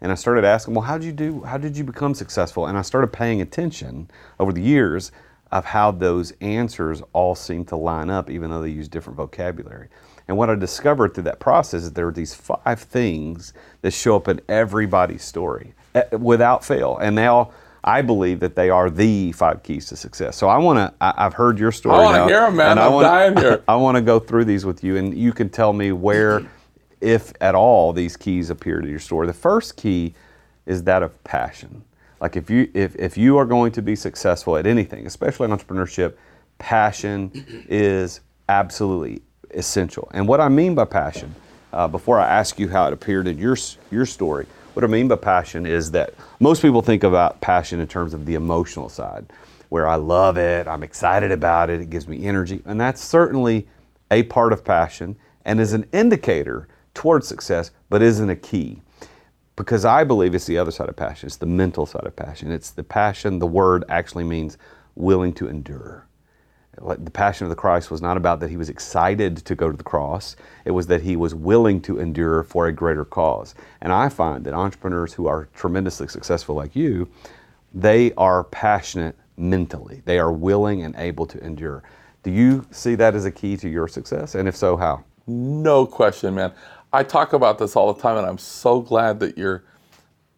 And I started asking, well, how did you do, how did you become successful? And I started paying attention over the years of how those answers all seem to line up, even though they use different vocabulary. And what I discovered through that process is there are these five things that show up in everybody's story eh, without fail. And they all, I believe that they are the five keys to success. So I want to. I've heard your story. I want to hear them, man. I'm wanna, dying here. I want to go through these with you, and you can tell me where, if at all, these keys appear to your story. The first key is that of passion. Like if you if if you are going to be successful at anything, especially in entrepreneurship, passion is absolutely essential. And what I mean by passion, uh, before I ask you how it appeared in your your story, what I mean by passion is that most people think about passion in terms of the emotional side, where I love it, I'm excited about it, it gives me energy, and that's certainly a part of passion and is an indicator towards success, but isn't a key because I believe it's the other side of passion. It's the mental side of passion. It's the passion, the word actually means willing to endure. The passion of the Christ was not about that he was excited to go to the cross, it was that he was willing to endure for a greater cause. And I find that entrepreneurs who are tremendously successful, like you, they are passionate mentally. They are willing and able to endure. Do you see that as a key to your success? And if so, how? No question, man. I talk about this all the time, and I'm so glad that you're,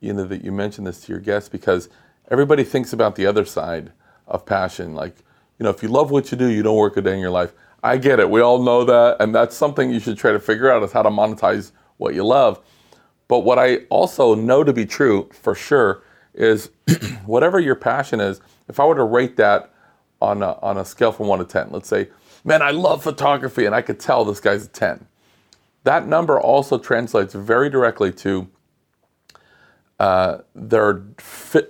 you know, that you mentioned this to your guests because everybody thinks about the other side of passion. Like, you know, if you love what you do, you don't work a day in your life. I get it. We all know that, and that's something you should try to figure out is how to monetize what you love. But what I also know to be true for sure is whatever your passion is, if I were to rate that on a, on a scale from one to 10, let's say, man, I love photography and I could tell this guy's a 10. That number also translates very directly to uh, their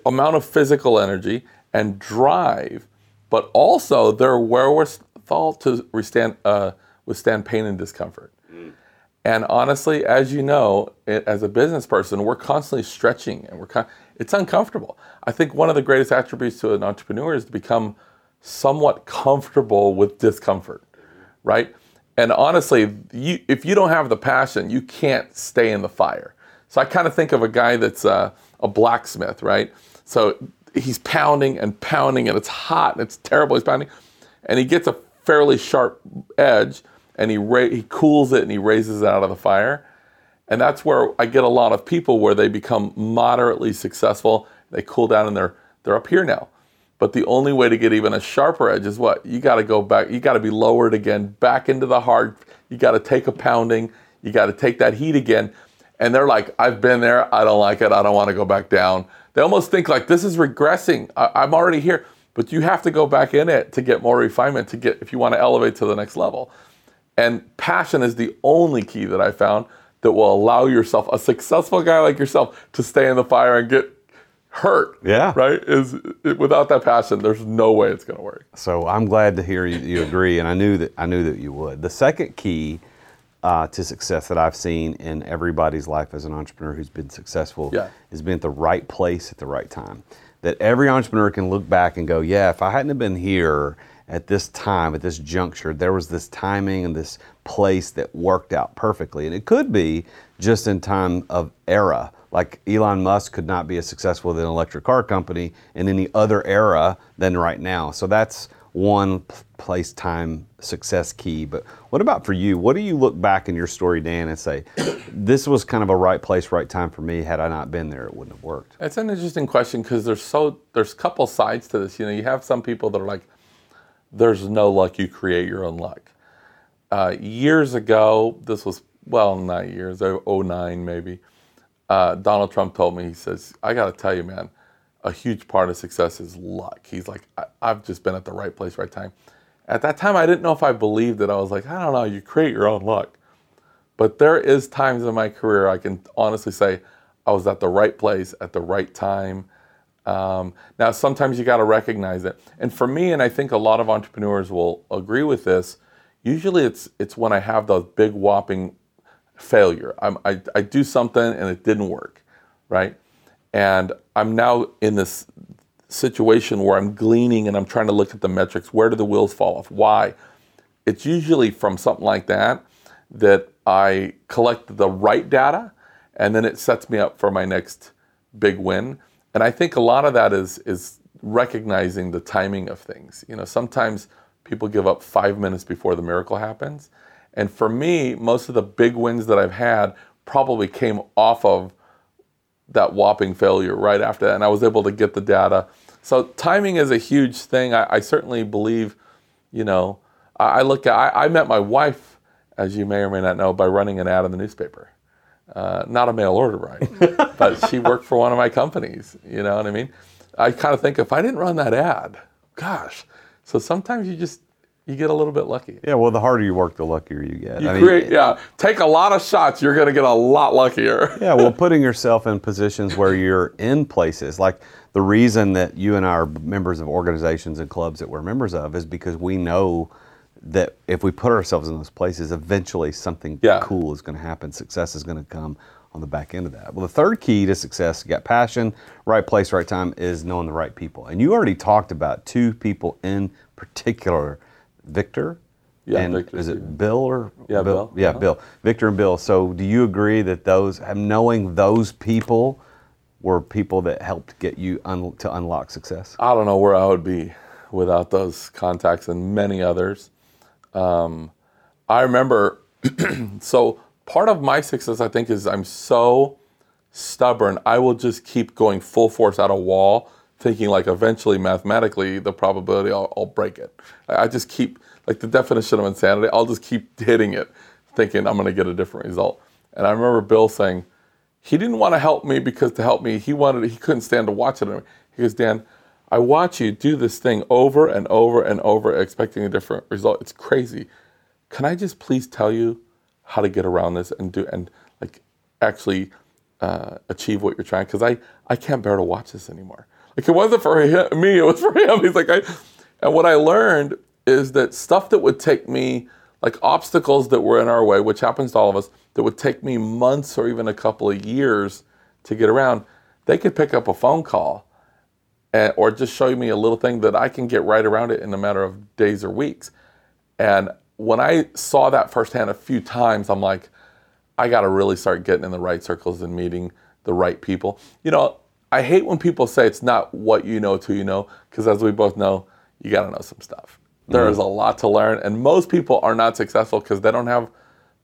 amount of physical energy and drive, but also their wherewithal to withstand, uh, withstand pain and discomfort. And honestly, as you know, i- as a business person, we're constantly stretching and we're con- it's uncomfortable. I think one of the greatest attributes to an entrepreneur is to become somewhat comfortable with discomfort, right? And honestly, you, if you don't have the passion, you can't stay in the fire. So I kind of think of a guy that's uh, a blacksmith, right? So he's pounding and pounding, and it's hot and it's terrible. He's pounding, and he gets a fairly sharp edge, and he ra- he cools it and he raises it out of the fire. And that's where I get a lot of people where they become moderately successful. They cool down and they're they're up here now. But the only way to get even a sharper edge is what? You got to go back. You got to be lowered again, back into the hard. You got to take a pounding. You got to take that heat again. And they're like, I've been there. I don't like it. I don't want to go back down. They almost think like this is regressing. I, I'm already here. But you have to go back in it to get more refinement, to get, if you want to elevate to the next level. And passion is the only key that I found that will allow yourself, a successful guy like yourself, to stay in the fire and get hurt. Yeah. Right? Is it, without that passion, there's no way it's going to work. So I'm glad to hear you, you agree, and I knew that I knew that you would. The second key uh, to success that I've seen in everybody's life as an entrepreneur who's been successful Yeah. is being at the right place at the right time. That every entrepreneur can look back and go, "Yeah, if I hadn't have been here at this time, at this juncture, there was this timing and this place that worked out perfectly." And it could be just in time of era. Like Elon Musk could not be as successful with an electric car company in any other era than right now. So that's one place, time, success key. But what about for you? What do you look back in your story, Dan, and say, this was kind of a right place, right time for me. Had I not been there, it wouldn't have worked. It's an interesting question because there's so there's a couple sides to this. You know, you have some people that are like, "There's no luck. You create your own luck." Uh, years ago, this was well, not years, oh- 09 maybe. Uh, Donald Trump told me, he says, "I got to tell you, man, a huge part of success is luck." He's like, I, "I've just been at the right place, right time." At that time, I didn't know if I believed it. I was like, "I don't know. You create your own luck." But there is times in my career I can honestly say I was at the right place at the right time. Um, now, sometimes you got to recognize it. And for me, and I think a lot of entrepreneurs will agree with this. Usually, it's it's when I have those big whopping failure. I'm, I I do something and it didn't work, right? And I'm now in this situation where I'm gleaning and I'm trying to look at the metrics. Where do the wheels fall off? Why? It's usually from something like that that I collect the right data and then it sets me up for my next big win. And I think a lot of that is is recognizing the timing of things. You know, sometimes people give up 5 minutes before the miracle happens. And for me, most of the big wins that I've had probably came off of that whopping failure right after that, and I was able to get the data. So timing is a huge thing. I, I certainly believe, you know, I, I look at. I, I met my wife, as you may or may not know, by running an ad in the newspaper. Uh, not a mail order, right? but she worked for one of my companies. You know what I mean? I kind of think if I didn't run that ad, gosh. So sometimes you just you get a little bit lucky. Yeah, well, the harder you work, the luckier you get. You I mean, yeah. Take a lot of shots, you're going to get a lot luckier. yeah, well, putting yourself in positions where you're in places like the reason that you and I are members of organizations and clubs that we're members of is because we know that if we put ourselves in those places, eventually something Yeah. cool is going to happen. Success is going to come on the back end of that. Well, the third key to success, you got passion, right place, right time, is knowing the right people. And you already talked about two people in particular, Victor. Yeah, and Victor, is yeah. it Bill or Yeah, Bill. Yeah, Uh-huh. Bill. Victor and Bill. So, do you agree that those, knowing those people, were people that helped get you un, to unlock success? I don't know where I would be without those contacts and many others. Um, I remember, so part of my success, I think, is I'm so stubborn. I will just keep going full force at a wall, thinking like eventually, mathematically, the probability I'll, I'll break it. I just keep, like the definition of insanity, I'll just keep hitting it, thinking I'm going to get a different result. And I remember Bill saying, he didn't want to help me because to help me, he wanted he couldn't stand to watch it. He goes, Dan, I watch you do this thing over and over and over, expecting a different result. It's crazy. Can I just please tell you how to get around this and do and like actually uh, achieve what you're trying? Because I I can't bear to watch this anymore. Like it wasn't for him, me, it was for him. He's like I, and what I learned is that stuff that would take me like obstacles that were in our way, which happens to all of us, that would take me months or even a couple of years to get around, they could pick up a phone call and, or just show me a little thing that I can get right around it in a matter of days or weeks. And when I saw that firsthand a few times, I'm like, I got to really start getting in the right circles and meeting the right people. You know, I hate when people say it's not what you know, to you know, because as we both know, you got to know some stuff. There mm-hmm. is a lot to learn, and most people are not successful because they don't have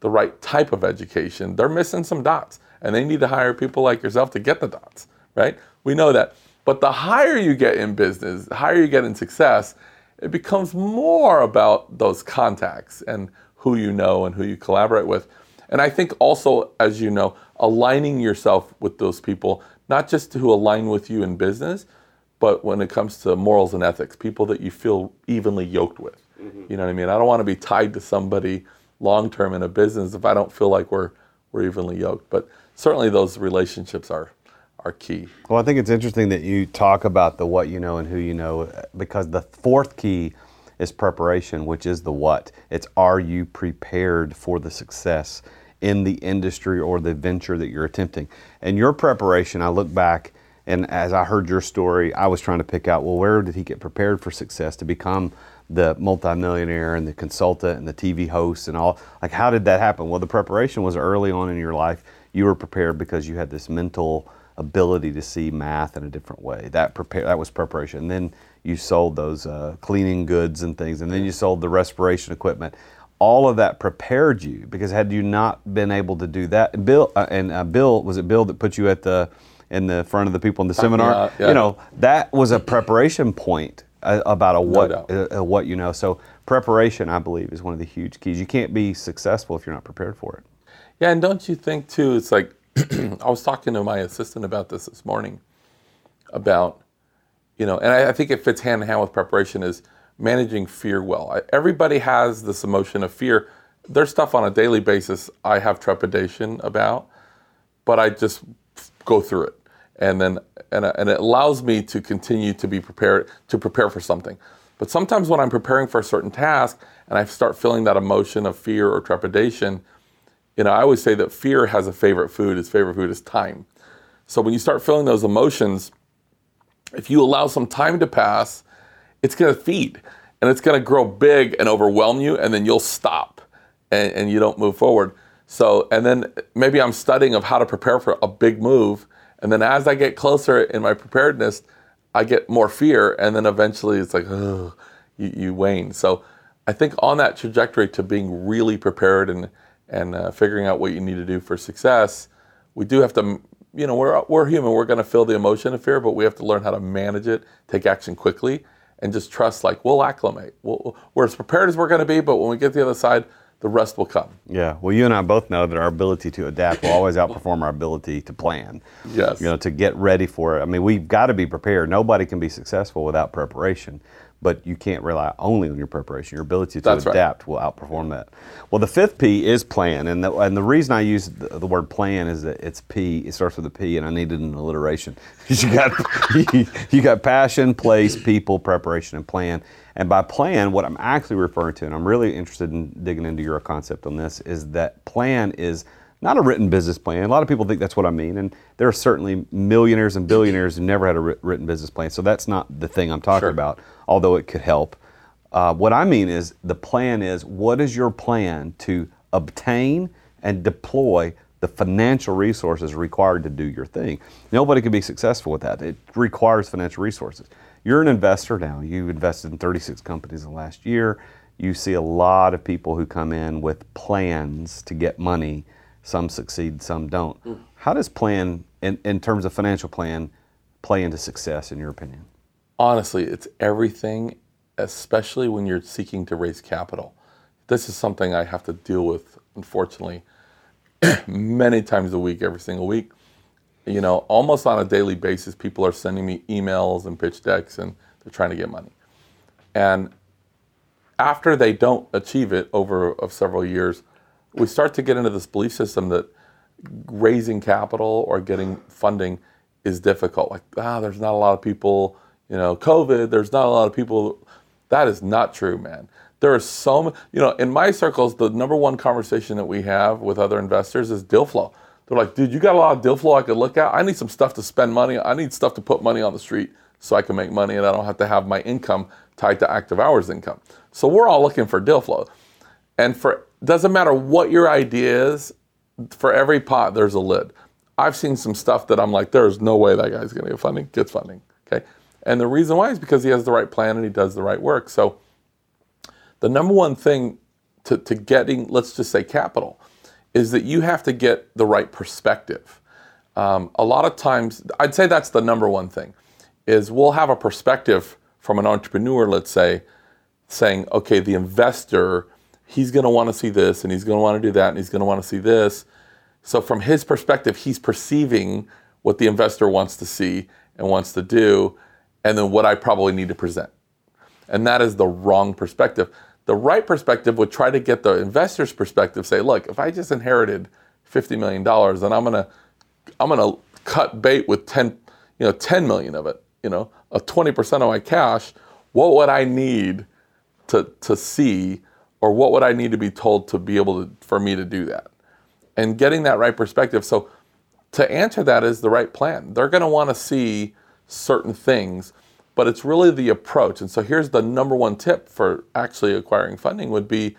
the right type of education. They're missing some dots, and they need to hire people like yourself to get the dots, right? We know that. But the higher you get in business, the higher you get in success, it becomes more about those contacts and who you know and who you collaborate with. And I think also, as you know, aligning yourself with those people, not just to align with you in business, but when it comes to morals and ethics, people that you feel evenly yoked with. Mm-hmm. You know what I mean? I don't want to be tied to somebody long term in a business if I don't feel like we're we're evenly yoked. But certainly those relationships are are key. Well, I think it's interesting that you talk about the what you know and who you know because the fourth key is preparation, which is the what. It's are you prepared for the success in the industry or the venture that you're attempting? And your preparation, I look back and as I heard your story, I was trying to pick out well, where did he get prepared for success to become the multimillionaire and the consultant and the TV host and all? Like, how did that happen? Well, the preparation was early on in your life. You were prepared because you had this mental ability to see math in a different way. That prepare that was preparation. And then you sold those uh, cleaning goods and things, and then you sold the respiration equipment. All of that prepared you because had you not been able to do that, Bill uh, and uh, Bill was it Bill that put you at the in the front of the people in the seminar? out, yeah. You know that was a preparation point uh, about a what uh, uh, what you know. So preparation, I believe, is one of the huge keys. You can't be successful if you're not prepared for it. Yeah, and don't you think too? It's like I was talking to my assistant about this this morning, about you know, and I, I think it fits hand in hand with preparation is managing fear well. Everybody has this emotion of fear. There's stuff on a daily basis I have trepidation about, but I just go through it, and then and and it allows me to continue to be prepared to prepare for something. But sometimes when I'm preparing for a certain task and I start feeling that emotion of fear or trepidation, you know, I always say that fear has a favorite food. Its favorite food is time. So when you start feeling those emotions, if you allow some time to pass, it's going to feed and it's going to grow big and overwhelm you, and then you'll stop and, and you don't move forward. So, and then maybe I'm studying of how to prepare for a big move, and then as I get closer in my preparedness, I get more fear, and then eventually it's like, oh, you, you wane. So, I think on that trajectory to being really prepared and and uh, figuring out what you need to do for success, we do have to, you know, we're we're human. We're going to feel the emotion of fear, but we have to learn how to manage it, take action quickly, and just trust. Like we'll acclimate. We'll, we're as prepared as we're going to be, but when we get to the other side, the rest will come. Yeah. Well, you and I both know that our ability to adapt will always outperform our ability to plan. Yes. You know, to get ready for it. I mean, we've got to be prepared. Nobody can be successful without preparation. But you can't rely only on your preparation. Your ability to That's right. adapt will outperform that. Well, the fifth P is plan, and the, and the reason I use the, the word plan is that it's P. It starts with a P, and I needed an alliteration. you got you, you got passion, place, people, preparation, and plan. And by plan, what I'm actually referring to, and I'm really interested in digging into your concept on this, is that plan is not a written business plan. A lot of people think that's what I mean, and there are certainly millionaires and billionaires who never had a written business plan. So that's not the thing I'm talking Sure. about, although it could help. Uh, what I mean is the plan is what is your plan to obtain and deploy the financial resources required to do your thing. Nobody can be successful with that. It requires financial resources. You're an investor now. You've invested in 36 companies in the last year. You see a lot of people who come in with plans to get money. Some succeed, some don't. How does plan, in, in terms of financial plan, play into success in your opinion? honestly, it's everything, especially when you're seeking to raise capital. This is something I have to deal with, unfortunately, many times a week, every single week. You know, almost on a daily basis, people are sending me emails and pitch decks and they're trying to get money. And after they don't achieve it over of several years, we start to get into this belief system that raising capital or getting funding is difficult. Like, ah, there's not a lot of people, you know, COVID, there's not a lot of people. That is not true, man. There are so many, you know, in my circles, the number one conversation that we have with other investors is deal flow. They're like, dude, you got a lot of deal flow I could look at. I need some stuff to spend money. I need stuff to put money on the street so I can make money and I don't have to have my income tied to active hours income. So we're all looking for deal flow. And for doesn't matter what your idea is, for every pot there's a lid. I've seen some stuff that I'm like, there's no way that guy's gonna get funding, gets funding. Okay. And the reason why is because he has the right plan and he does the right work. So the number one thing to, to getting, let's just say capital, is that you have to get the right perspective. Um, a lot of times, I'd say that's the number one thing, is we'll have a perspective from an entrepreneur, let's say, saying, okay, the investor, he's going to want to see this and he's going to want to do that and he's going to want to see this. So, from his perspective, he's perceiving what the investor wants to see and wants to do, and then what I probably need to present. And that is the wrong perspective. The right perspective would try to get the investor's perspective, say, look, if I just inherited $50 million, then I'm gonna I'm gonna cut bait with 10, you know, 10 million of it, you know, a 20% of my cash, what would I need to to see or what would I need to be told to be able to for me to do that? And getting that right perspective. So to answer that is the right plan. They're going to want to see certain things, but it's really the approach. And so here's the number one tip for actually acquiring funding would be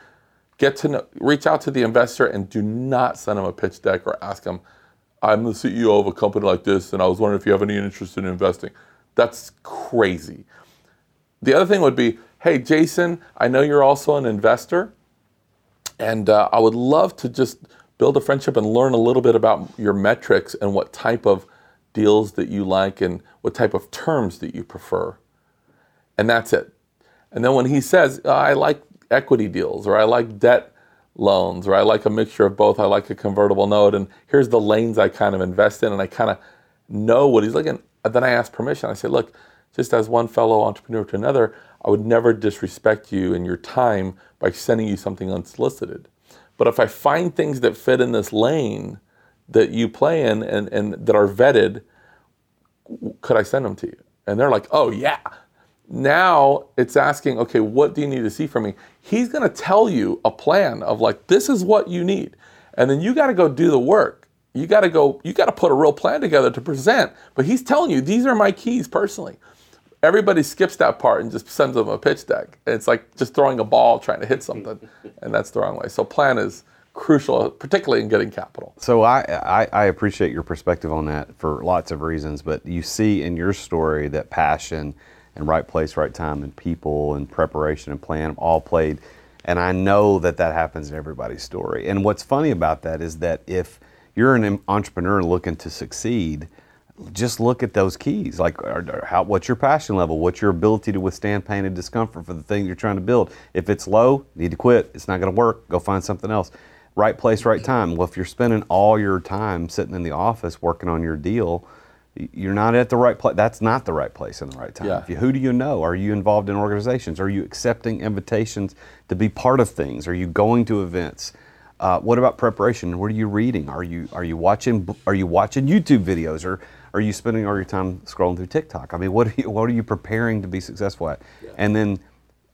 get to know, reach out to the investor and do not send them a pitch deck or ask them, I'm the CEO of a company like this and I was wondering if you have any interest in investing. That's crazy. The other thing would be, hey, Jason, I know you're also an investor, and uh, I would love to just build a friendship and learn a little bit about your metrics and what type of deals that you like and what type of terms that you prefer. And that's it. And then when he says, "Oh, I like equity deals or I like debt loans or I like a mixture of both, I like a convertible note, and here's the lanes I kind of invest in, and I kind of know what he's looking. And then I ask permission. I say, look, just as one fellow entrepreneur to another, I would never disrespect you and your time by sending you something unsolicited. But if I find things that fit in this lane that you play in and, and that are vetted, could I send them to you? And they're like, oh, yeah. Now it's asking, okay, what do you need to see from me? He's going to tell you a plan of like, this is what you need. And then you got to go do the work. You got to go, you got to put a real plan together to present. But he's telling you, these are my keys personally. Everybody skips that part and just sends them a pitch deck. It's like just throwing a ball trying to hit something. and that's the wrong way. So plan is crucial, particularly in getting capital. So I, I, I appreciate your perspective on that for lots of reasons, but you see in your story that passion and right place, right time, and people and preparation and plan all played. And I know that that happens in everybody's story. And what's funny about that is that if you're an entrepreneur looking to succeed, just look at those keys. Like, are- are- how, what's your passion level? What's your ability to withstand pain and discomfort for the thing you're trying to build? If it's low, need to quit. It's not going to work. Go find something else. Right place, right time. Well, if you're spending all your time sitting in the office working on your deal, you're not at the right place. That's not the right place in the right time. Yeah. If you, who do you know? Are you involved in organizations? Are you accepting invitations to be part of things? Are you going to events? Uh, what about preparation? What are you reading? Are you are you watching Are you watching YouTube videos or are you spending all your time scrolling through TikTok? I mean, what are you what are you preparing to be successful at? And then,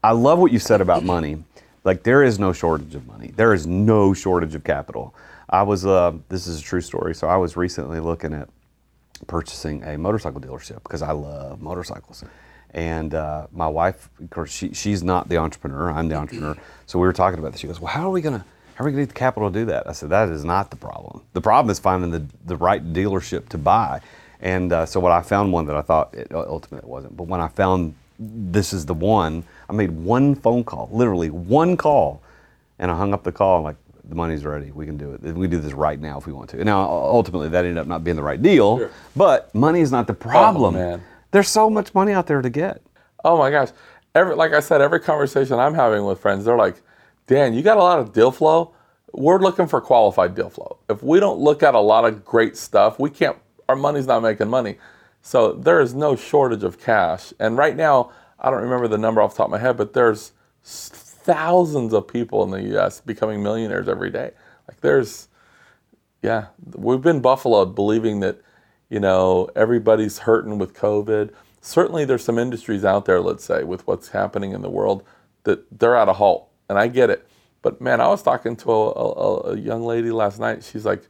I love what you said about money. Like there is no shortage of money. There is no shortage of capital. I was uh, this is a true story. So I was recently looking at purchasing a motorcycle dealership because I love motorcycles. And uh, my wife, of course, she, she's not the entrepreneur. I'm the entrepreneur. So we were talking about this. She goes, "Well, how are we gonna how are we gonna get the capital to do that?" I said, "That is not the problem. The problem is finding the the right dealership to buy." And uh, so when I found one that I thought it ultimately it wasn't, but when I found this is the one, I made one phone call, literally one call, and I hung up the call. I'm like, the money's ready. We can do it. We can do this right now if we want to. Now, ultimately, that ended up not being the right deal. Sure. But money is not the problem. man. There's so much money out there to get. Oh my gosh. Every like I said, every conversation I'm having with friends, they're like, Dan, you got a lot of deal flow. We're looking for qualified deal flow. If we don't look at a lot of great stuff, we can't our money's not making money. So there is no shortage of cash. And right now, I don't remember the number off the top of my head, but there's thousands of people in the US becoming millionaires every day. Like there's yeah, we've been buffaloed believing that, you know, everybody's hurting with COVID. Certainly, there's some industries out there, let's say, with what's happening in the world, that they're at a halt, and I get it. But man, I was talking to a, a, a young lady last night. She's like,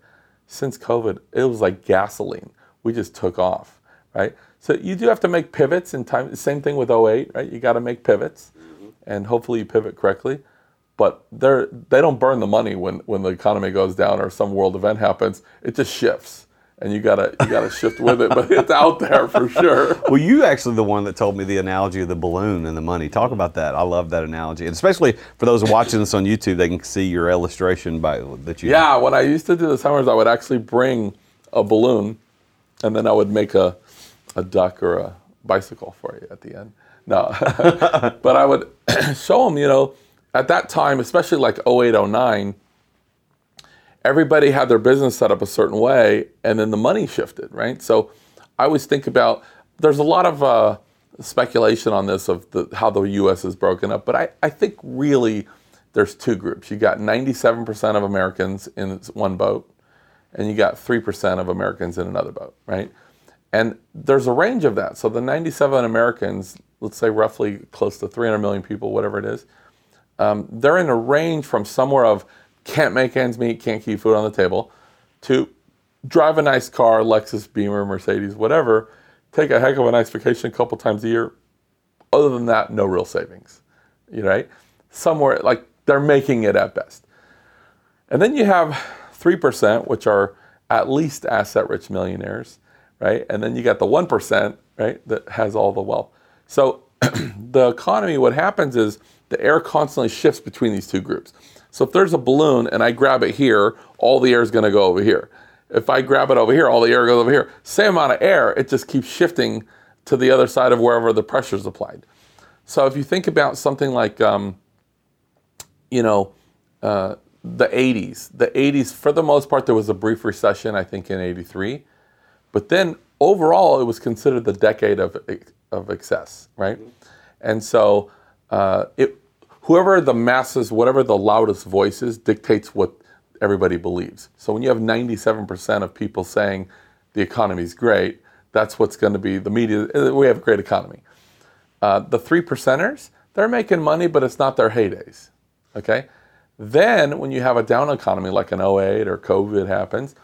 since COVID, it was like gasoline. We just took off, right? So you do have to make pivots in time. Same thing with 08, right? You got to make pivots, mm-hmm. and hopefully you pivot correctly but they're they don't burn the money when when the economy goes down or some world event happens. It just shifts, and you gotta you gotta shift with it. But it's out there for sure. Well, you actually the one that told me the analogy of the balloon and the money. Talk about that. I love that analogy, and especially for those watching this on YouTube, they can see your illustration by that you. Yeah, when I used to do the summers, I would actually bring a balloon, and then I would make a a duck or a bicycle for you at the end. No, but I would show them. You know, at that time, especially like 08, 09, everybody had their business set up a certain way, and then the money shifted, right? So I always think about there's a lot of uh, speculation on this of the, how the U.S. is broken up, but I, I think really there's two groups. You got 97% of Americans in one boat, and you got 3% of Americans in another boat, right? And there's a range of that. So the 97 Americans, let's say roughly close to 300 million people, whatever it is, um, they're in a range from somewhere of can't make ends meet, can't keep food on the table, to drive a nice car, Lexus, Beamer, Mercedes, whatever, take a heck of a nice vacation a couple times a year. Other than that, no real savings, you know, right? Somewhere like they're making it at best. And then you have 3%, which are at least asset rich millionaires, right? And then you got the 1%, right, that has all the wealth. So the economy, what happens is the air constantly shifts between these two groups. So if there's a balloon and I grab it here, all the air is going to go over here. If I grab it over here, all the air goes over here. Same amount of air, it just keeps shifting to the other side of wherever the pressure is applied. So if you think about something like, um, you know, uh, the 80s, the 80s, for the most part, there was a brief recession, I think, in 83. But then overall, it was considered the decade of, of excess, right? And so uh, it, whoever the masses, whatever the loudest voice is, dictates what everybody believes. So when you have 97% of people saying the economy is great, that's what's going to be the media. uh, We have a great economy. Uh, the three percenters, they're making money, but it's not their heydays. Okay? Then when you have a down economy like an 08 or COVID happens,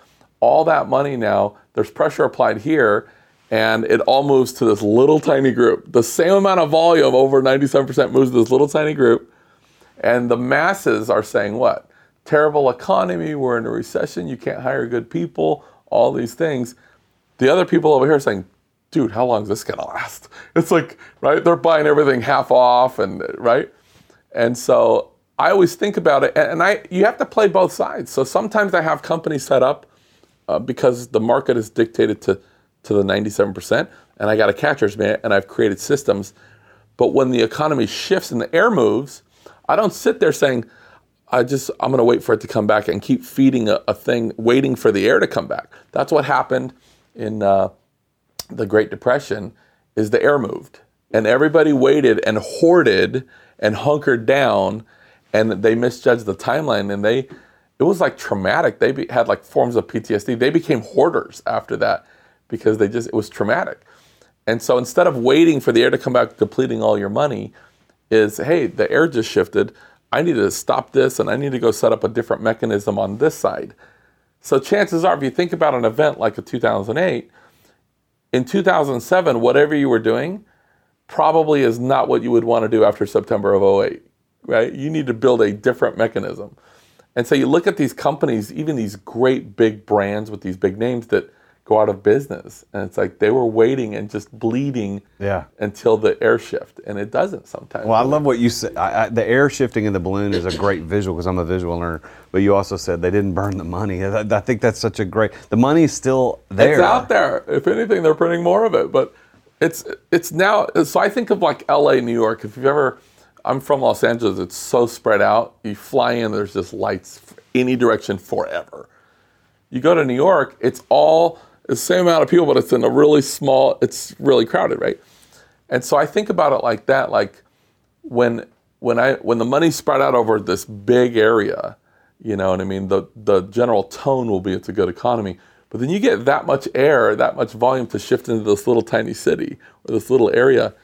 all that money now, there's pressure applied here, and it all moves to this little tiny group. The same amount of volume, over 97%, moves to this little tiny group. And the masses are saying what? Terrible economy, we're in a recession, you can't hire good people, all these things. The other people over here are saying, dude, how long is this gonna last? It's like, right? They're buying everything half off and right? And so I always think about it, and I you have to play both sides. So sometimes I have companies set up uh, because the market is dictated to to the 97%, and I got a catcher's mitt, and I've created systems. But when the economy shifts and the air moves, I don't sit there saying, I just I'm going to wait for it to come back and keep feeding a, a, thing, waiting for the air to come back. That's what happened in uh, the Great Depression is the air moved. And everybody waited and hoarded and hunkered down and they misjudged the timeline and they it was like traumatic. They be, had like forms of PTSD. They became hoarders after that because they just it was traumatic. And so instead of waiting for the air to come back depleting all your money is hey, the air just shifted. I need to stop this and I need to go set up a different mechanism on this side. So chances are if you think about an event like a 2008 in 2007 whatever you were doing probably is not what you would want to do after September of 08, right? You need to build a different mechanism. And so you look at these companies, even these great big brands with these big names that go out of business. And it's like they were waiting and just bleeding Yeah. until the air shift. And it doesn't sometimes. Well, I love what you said. I, I, the air shifting in the balloon is a great visual because I'm a visual learner. But you also said they didn't burn the money. I, I think that's such a great. The money's still there. It's out there. If anything, they're printing more of it. But it's it's now. So I think of like L.A., New York. If you've ever, I'm from Los Angeles. It's so spread out. You fly in, there's just lights any direction forever. You go to New York, it's all the same amount of people, but it's in a really small. It's really crowded, right? And so I think about it like that. Like when when I when the money's spread out over this big area, you know what I mean. The the general tone will be it's a good economy. But then you get that much air, that much volume to shift into this little tiny city or this little area.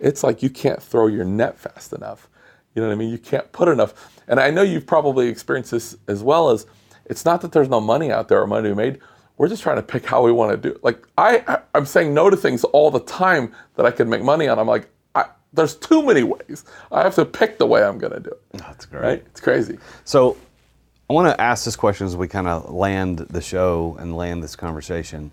It's like you can't throw your net fast enough. You know what I mean? You can't put enough. And I know you've probably experienced this as well as it's not that there's no money out there or money to be made. We're just trying to pick how we want to do it. Like I, I I'm saying no to things all the time that I could make money on. I'm like, I, there's too many ways. I have to pick the way I'm going to do it. That's great. Right? It's crazy. So I want to ask this question as we kind of land the show and land this conversation.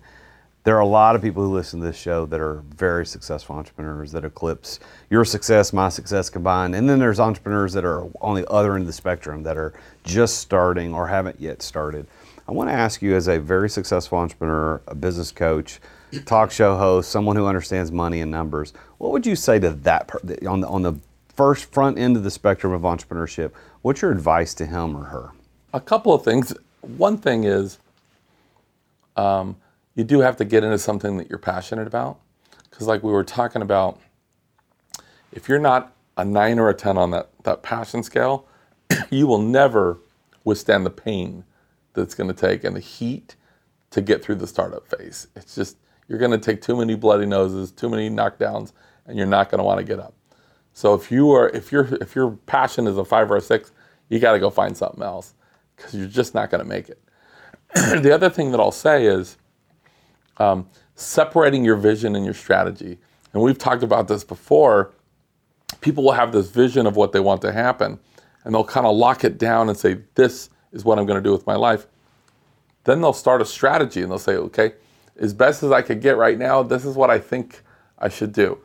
There are a lot of people who listen to this show that are very successful entrepreneurs that eclipse your success, my success combined. And then there's entrepreneurs that are on the other end of the spectrum that are just starting or haven't yet started. I want to ask you, as a very successful entrepreneur, a business coach, talk show host, someone who understands money and numbers, what would you say to that per- on the, on the first front end of the spectrum of entrepreneurship? What's your advice to him or her? a couple of things. One thing is, um, you do have to get into something that you're passionate about, because like we were talking about, if you're not a nine or a ten on that that passion scale, you will never withstand the pain that it's going to take and the heat to get through the startup phase. It's just you're going to take too many bloody noses, too many knockdowns, and you're not going to want to get up. So if you are if your if your passion is a five or a six, you got to go find something else because you're just not going to make it. the other thing that I'll say is um, separating your vision and your strategy. And we've talked about this before. People will have this vision of what they want to happen, and they'll kind of lock it down and say, This is what I'm going to do with my life. Then they'll start a strategy and they'll say, Okay, as best as I could get right now, this is what I think I should do.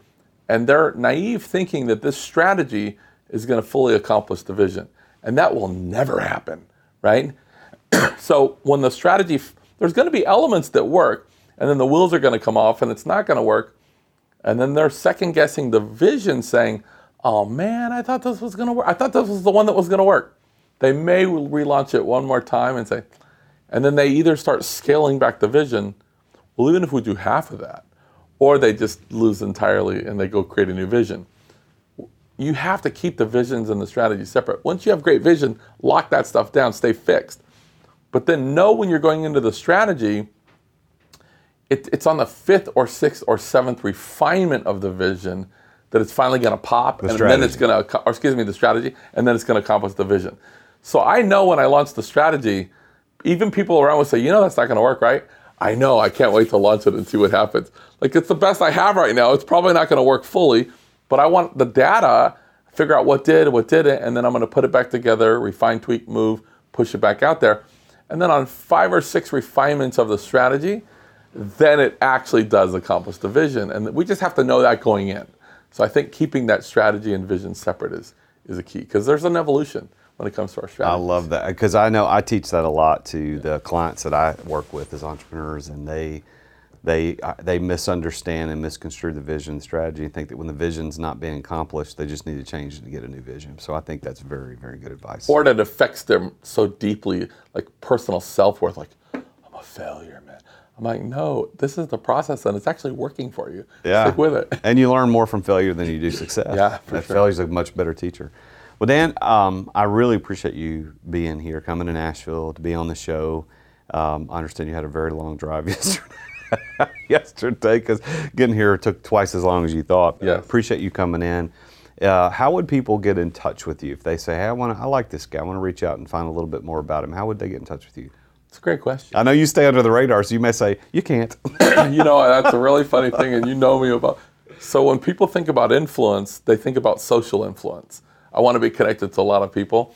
And they're naive thinking that this strategy is going to fully accomplish the vision. And that will never happen, right? so when the strategy, there's going to be elements that work, and then the wheels are going to come off and it's not going to work. And then they're second guessing the vision, saying, oh man, I thought this was going to work. I thought this was the one that was going to work. They may relaunch it one more time and say, and then they either start scaling back the vision, well, even if we do half of that, or they just lose entirely and they go create a new vision. You have to keep the visions and the strategy separate. Once you have great vision, lock that stuff down, stay fixed. But then know when you're going into the strategy, it, it's on the fifth or sixth or seventh refinement of the vision that it's finally going to pop, and then it's going to, or excuse me, the strategy, and then it's going to accomplish the vision. So I know when I launch the strategy, even people around would say, you know, that's not going to work, right? I know. I can't wait to launch it and see what happens. Like it's the best I have right now. It's probably not going to work fully, but I want the data, figure out what did, what didn't, and then I'm going to put it back together, refine, tweak, move, push it back out there. And then on five or six refinements of the strategy, then it actually does accomplish the vision. And we just have to know that going in. So I think keeping that strategy and vision separate is, is a key because there's an evolution when it comes to our strategy. I love that because I know I teach that a lot to the clients that I work with as entrepreneurs, and they they uh, they misunderstand and misconstrue the vision strategy and think that when the vision's not being accomplished, they just need to change it to get a new vision. So I think that's very very good advice. or that affects them so deeply, like personal self worth. Like, I'm a failure, man. I'm like, no, this is the process and it's actually working for you. Yeah. Stick with it. And you learn more from failure than you do success. Yeah, for That sure. Failure's a much better teacher. Well, Dan, um, I really appreciate you being here, coming to Nashville to be on the show. Um, I understand you had a very long drive yesterday. yesterday, because getting here took twice as long as you thought. Yeah. Appreciate you coming in. Uh, how would people get in touch with you if they say, "Hey, I want to, I like this guy. I want to reach out and find a little bit more about him"? How would they get in touch with you? It's a great question. I know you stay under the radar, so you may say you can't. you know, that's a really funny thing, and you know me about. So when people think about influence, they think about social influence. I want to be connected to a lot of people.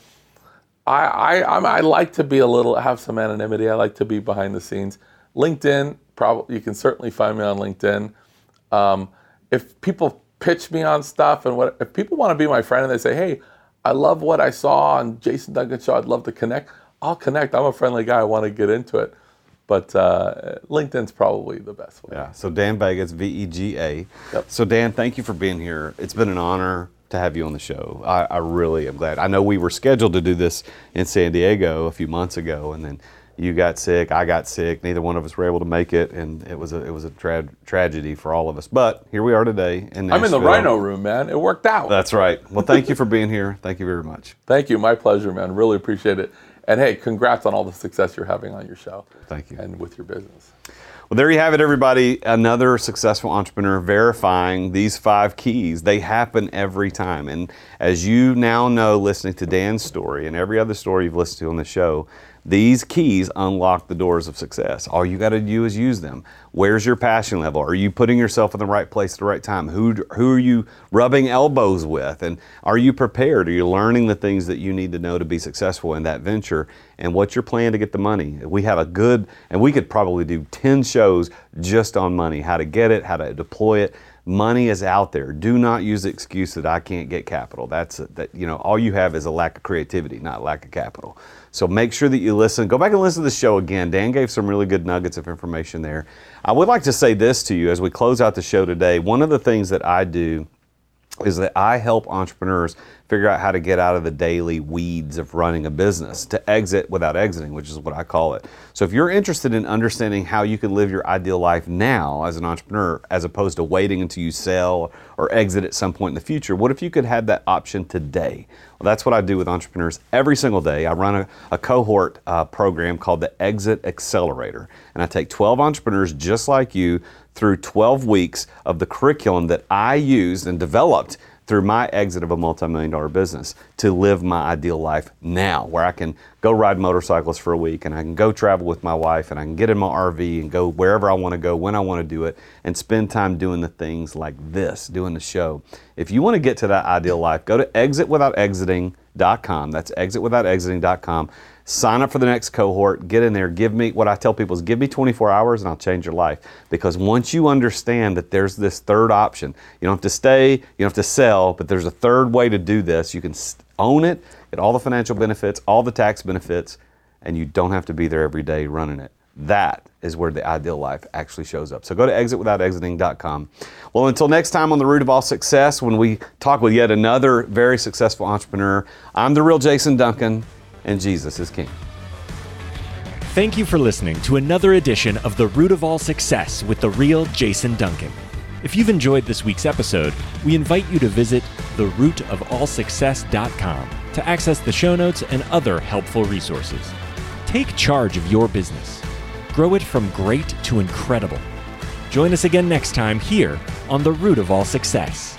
I I, I'm, I like to be a little have some anonymity. I like to be behind the scenes. LinkedIn, probably you can certainly find me on LinkedIn. Um, if people pitch me on stuff and what if people want to be my friend and they say, hey, I love what I saw on Jason Duncan Show. I'd love to connect. I'll connect. I'm a friendly guy. I want to get into it. But uh, LinkedIn's probably the best way. Yeah. So Dan Vega's, V E G A. Yep. So Dan, thank you for being here. It's been an honor to have you on the show. I, I really am glad. I know we were scheduled to do this in San Diego a few months ago, and then you got sick, I got sick. Neither one of us were able to make it, and it was a it was a tra- tragedy for all of us. But here we are today in I'm in the Rhino room, man. It worked out. That's right. Well, thank you for being here. Thank you very much. Thank you. My pleasure, man. Really appreciate it. And hey, congrats on all the success you're having on your show. Thank you. And with your business. Well, there you have it, everybody. Another successful entrepreneur verifying these five keys. They happen every time. And as you now know, listening to Dan's story and every other story you've listened to on the show, these keys unlock the doors of success. All you got to do is use them. Where's your passion level? Are you putting yourself in the right place at the right time? Who, who are you rubbing elbows with? And are you prepared? Are you learning the things that you need to know to be successful in that venture? And what's your plan to get the money? We have a good, and we could probably do 10 shows just on money how to get it, how to deploy it. Money is out there. Do not use the excuse that I can't get capital. That's that you know all you have is a lack of creativity, not lack of capital. So make sure that you listen. Go back and listen to the show again. Dan gave some really good nuggets of information there. I would like to say this to you as we close out the show today. One of the things that I do is that I help entrepreneurs figure out how to get out of the daily weeds of running a business to exit without exiting, which is what I call it. So if you're interested in understanding how you can live your ideal life now as an entrepreneur, as opposed to waiting until you sell or exit at some point in the future, what if you could have that option today? Well, that's what I do with entrepreneurs every single day. I run a, a cohort uh, program called the Exit Accelerator, and I take 12 entrepreneurs just like you through 12 weeks of the curriculum that I used and developed through my exit of a multi-million dollar business to live my ideal life now where I can go ride motorcycles for a week and I can go travel with my wife and I can get in my RV and go wherever I want to go when I want to do it and spend time doing the things like this, doing the show. If you want to get to that ideal life, go to exitwithoutexiting.com. That's exitwithoutexiting.com. Sign up for the next cohort, get in there, give me what I tell people is give me 24 hours and I'll change your life. Because once you understand that there's this third option, you don't have to stay, you don't have to sell, but there's a third way to do this. You can own it, get all the financial benefits, all the tax benefits, and you don't have to be there every day running it. That is where the ideal life actually shows up. So go to exitwithoutexiting.com. Well, until next time on The Root of All Success, when we talk with yet another very successful entrepreneur, I'm the real Jason Duncan, and Jesus is King. Thank you for listening to another edition of The Root of All Success with the real Jason Duncan. If you've enjoyed this week's episode, we invite you to visit therootofallsuccess.com to access the show notes and other helpful resources. Take charge of your business. Grow it from great to incredible. Join us again next time here on The Root of All Success.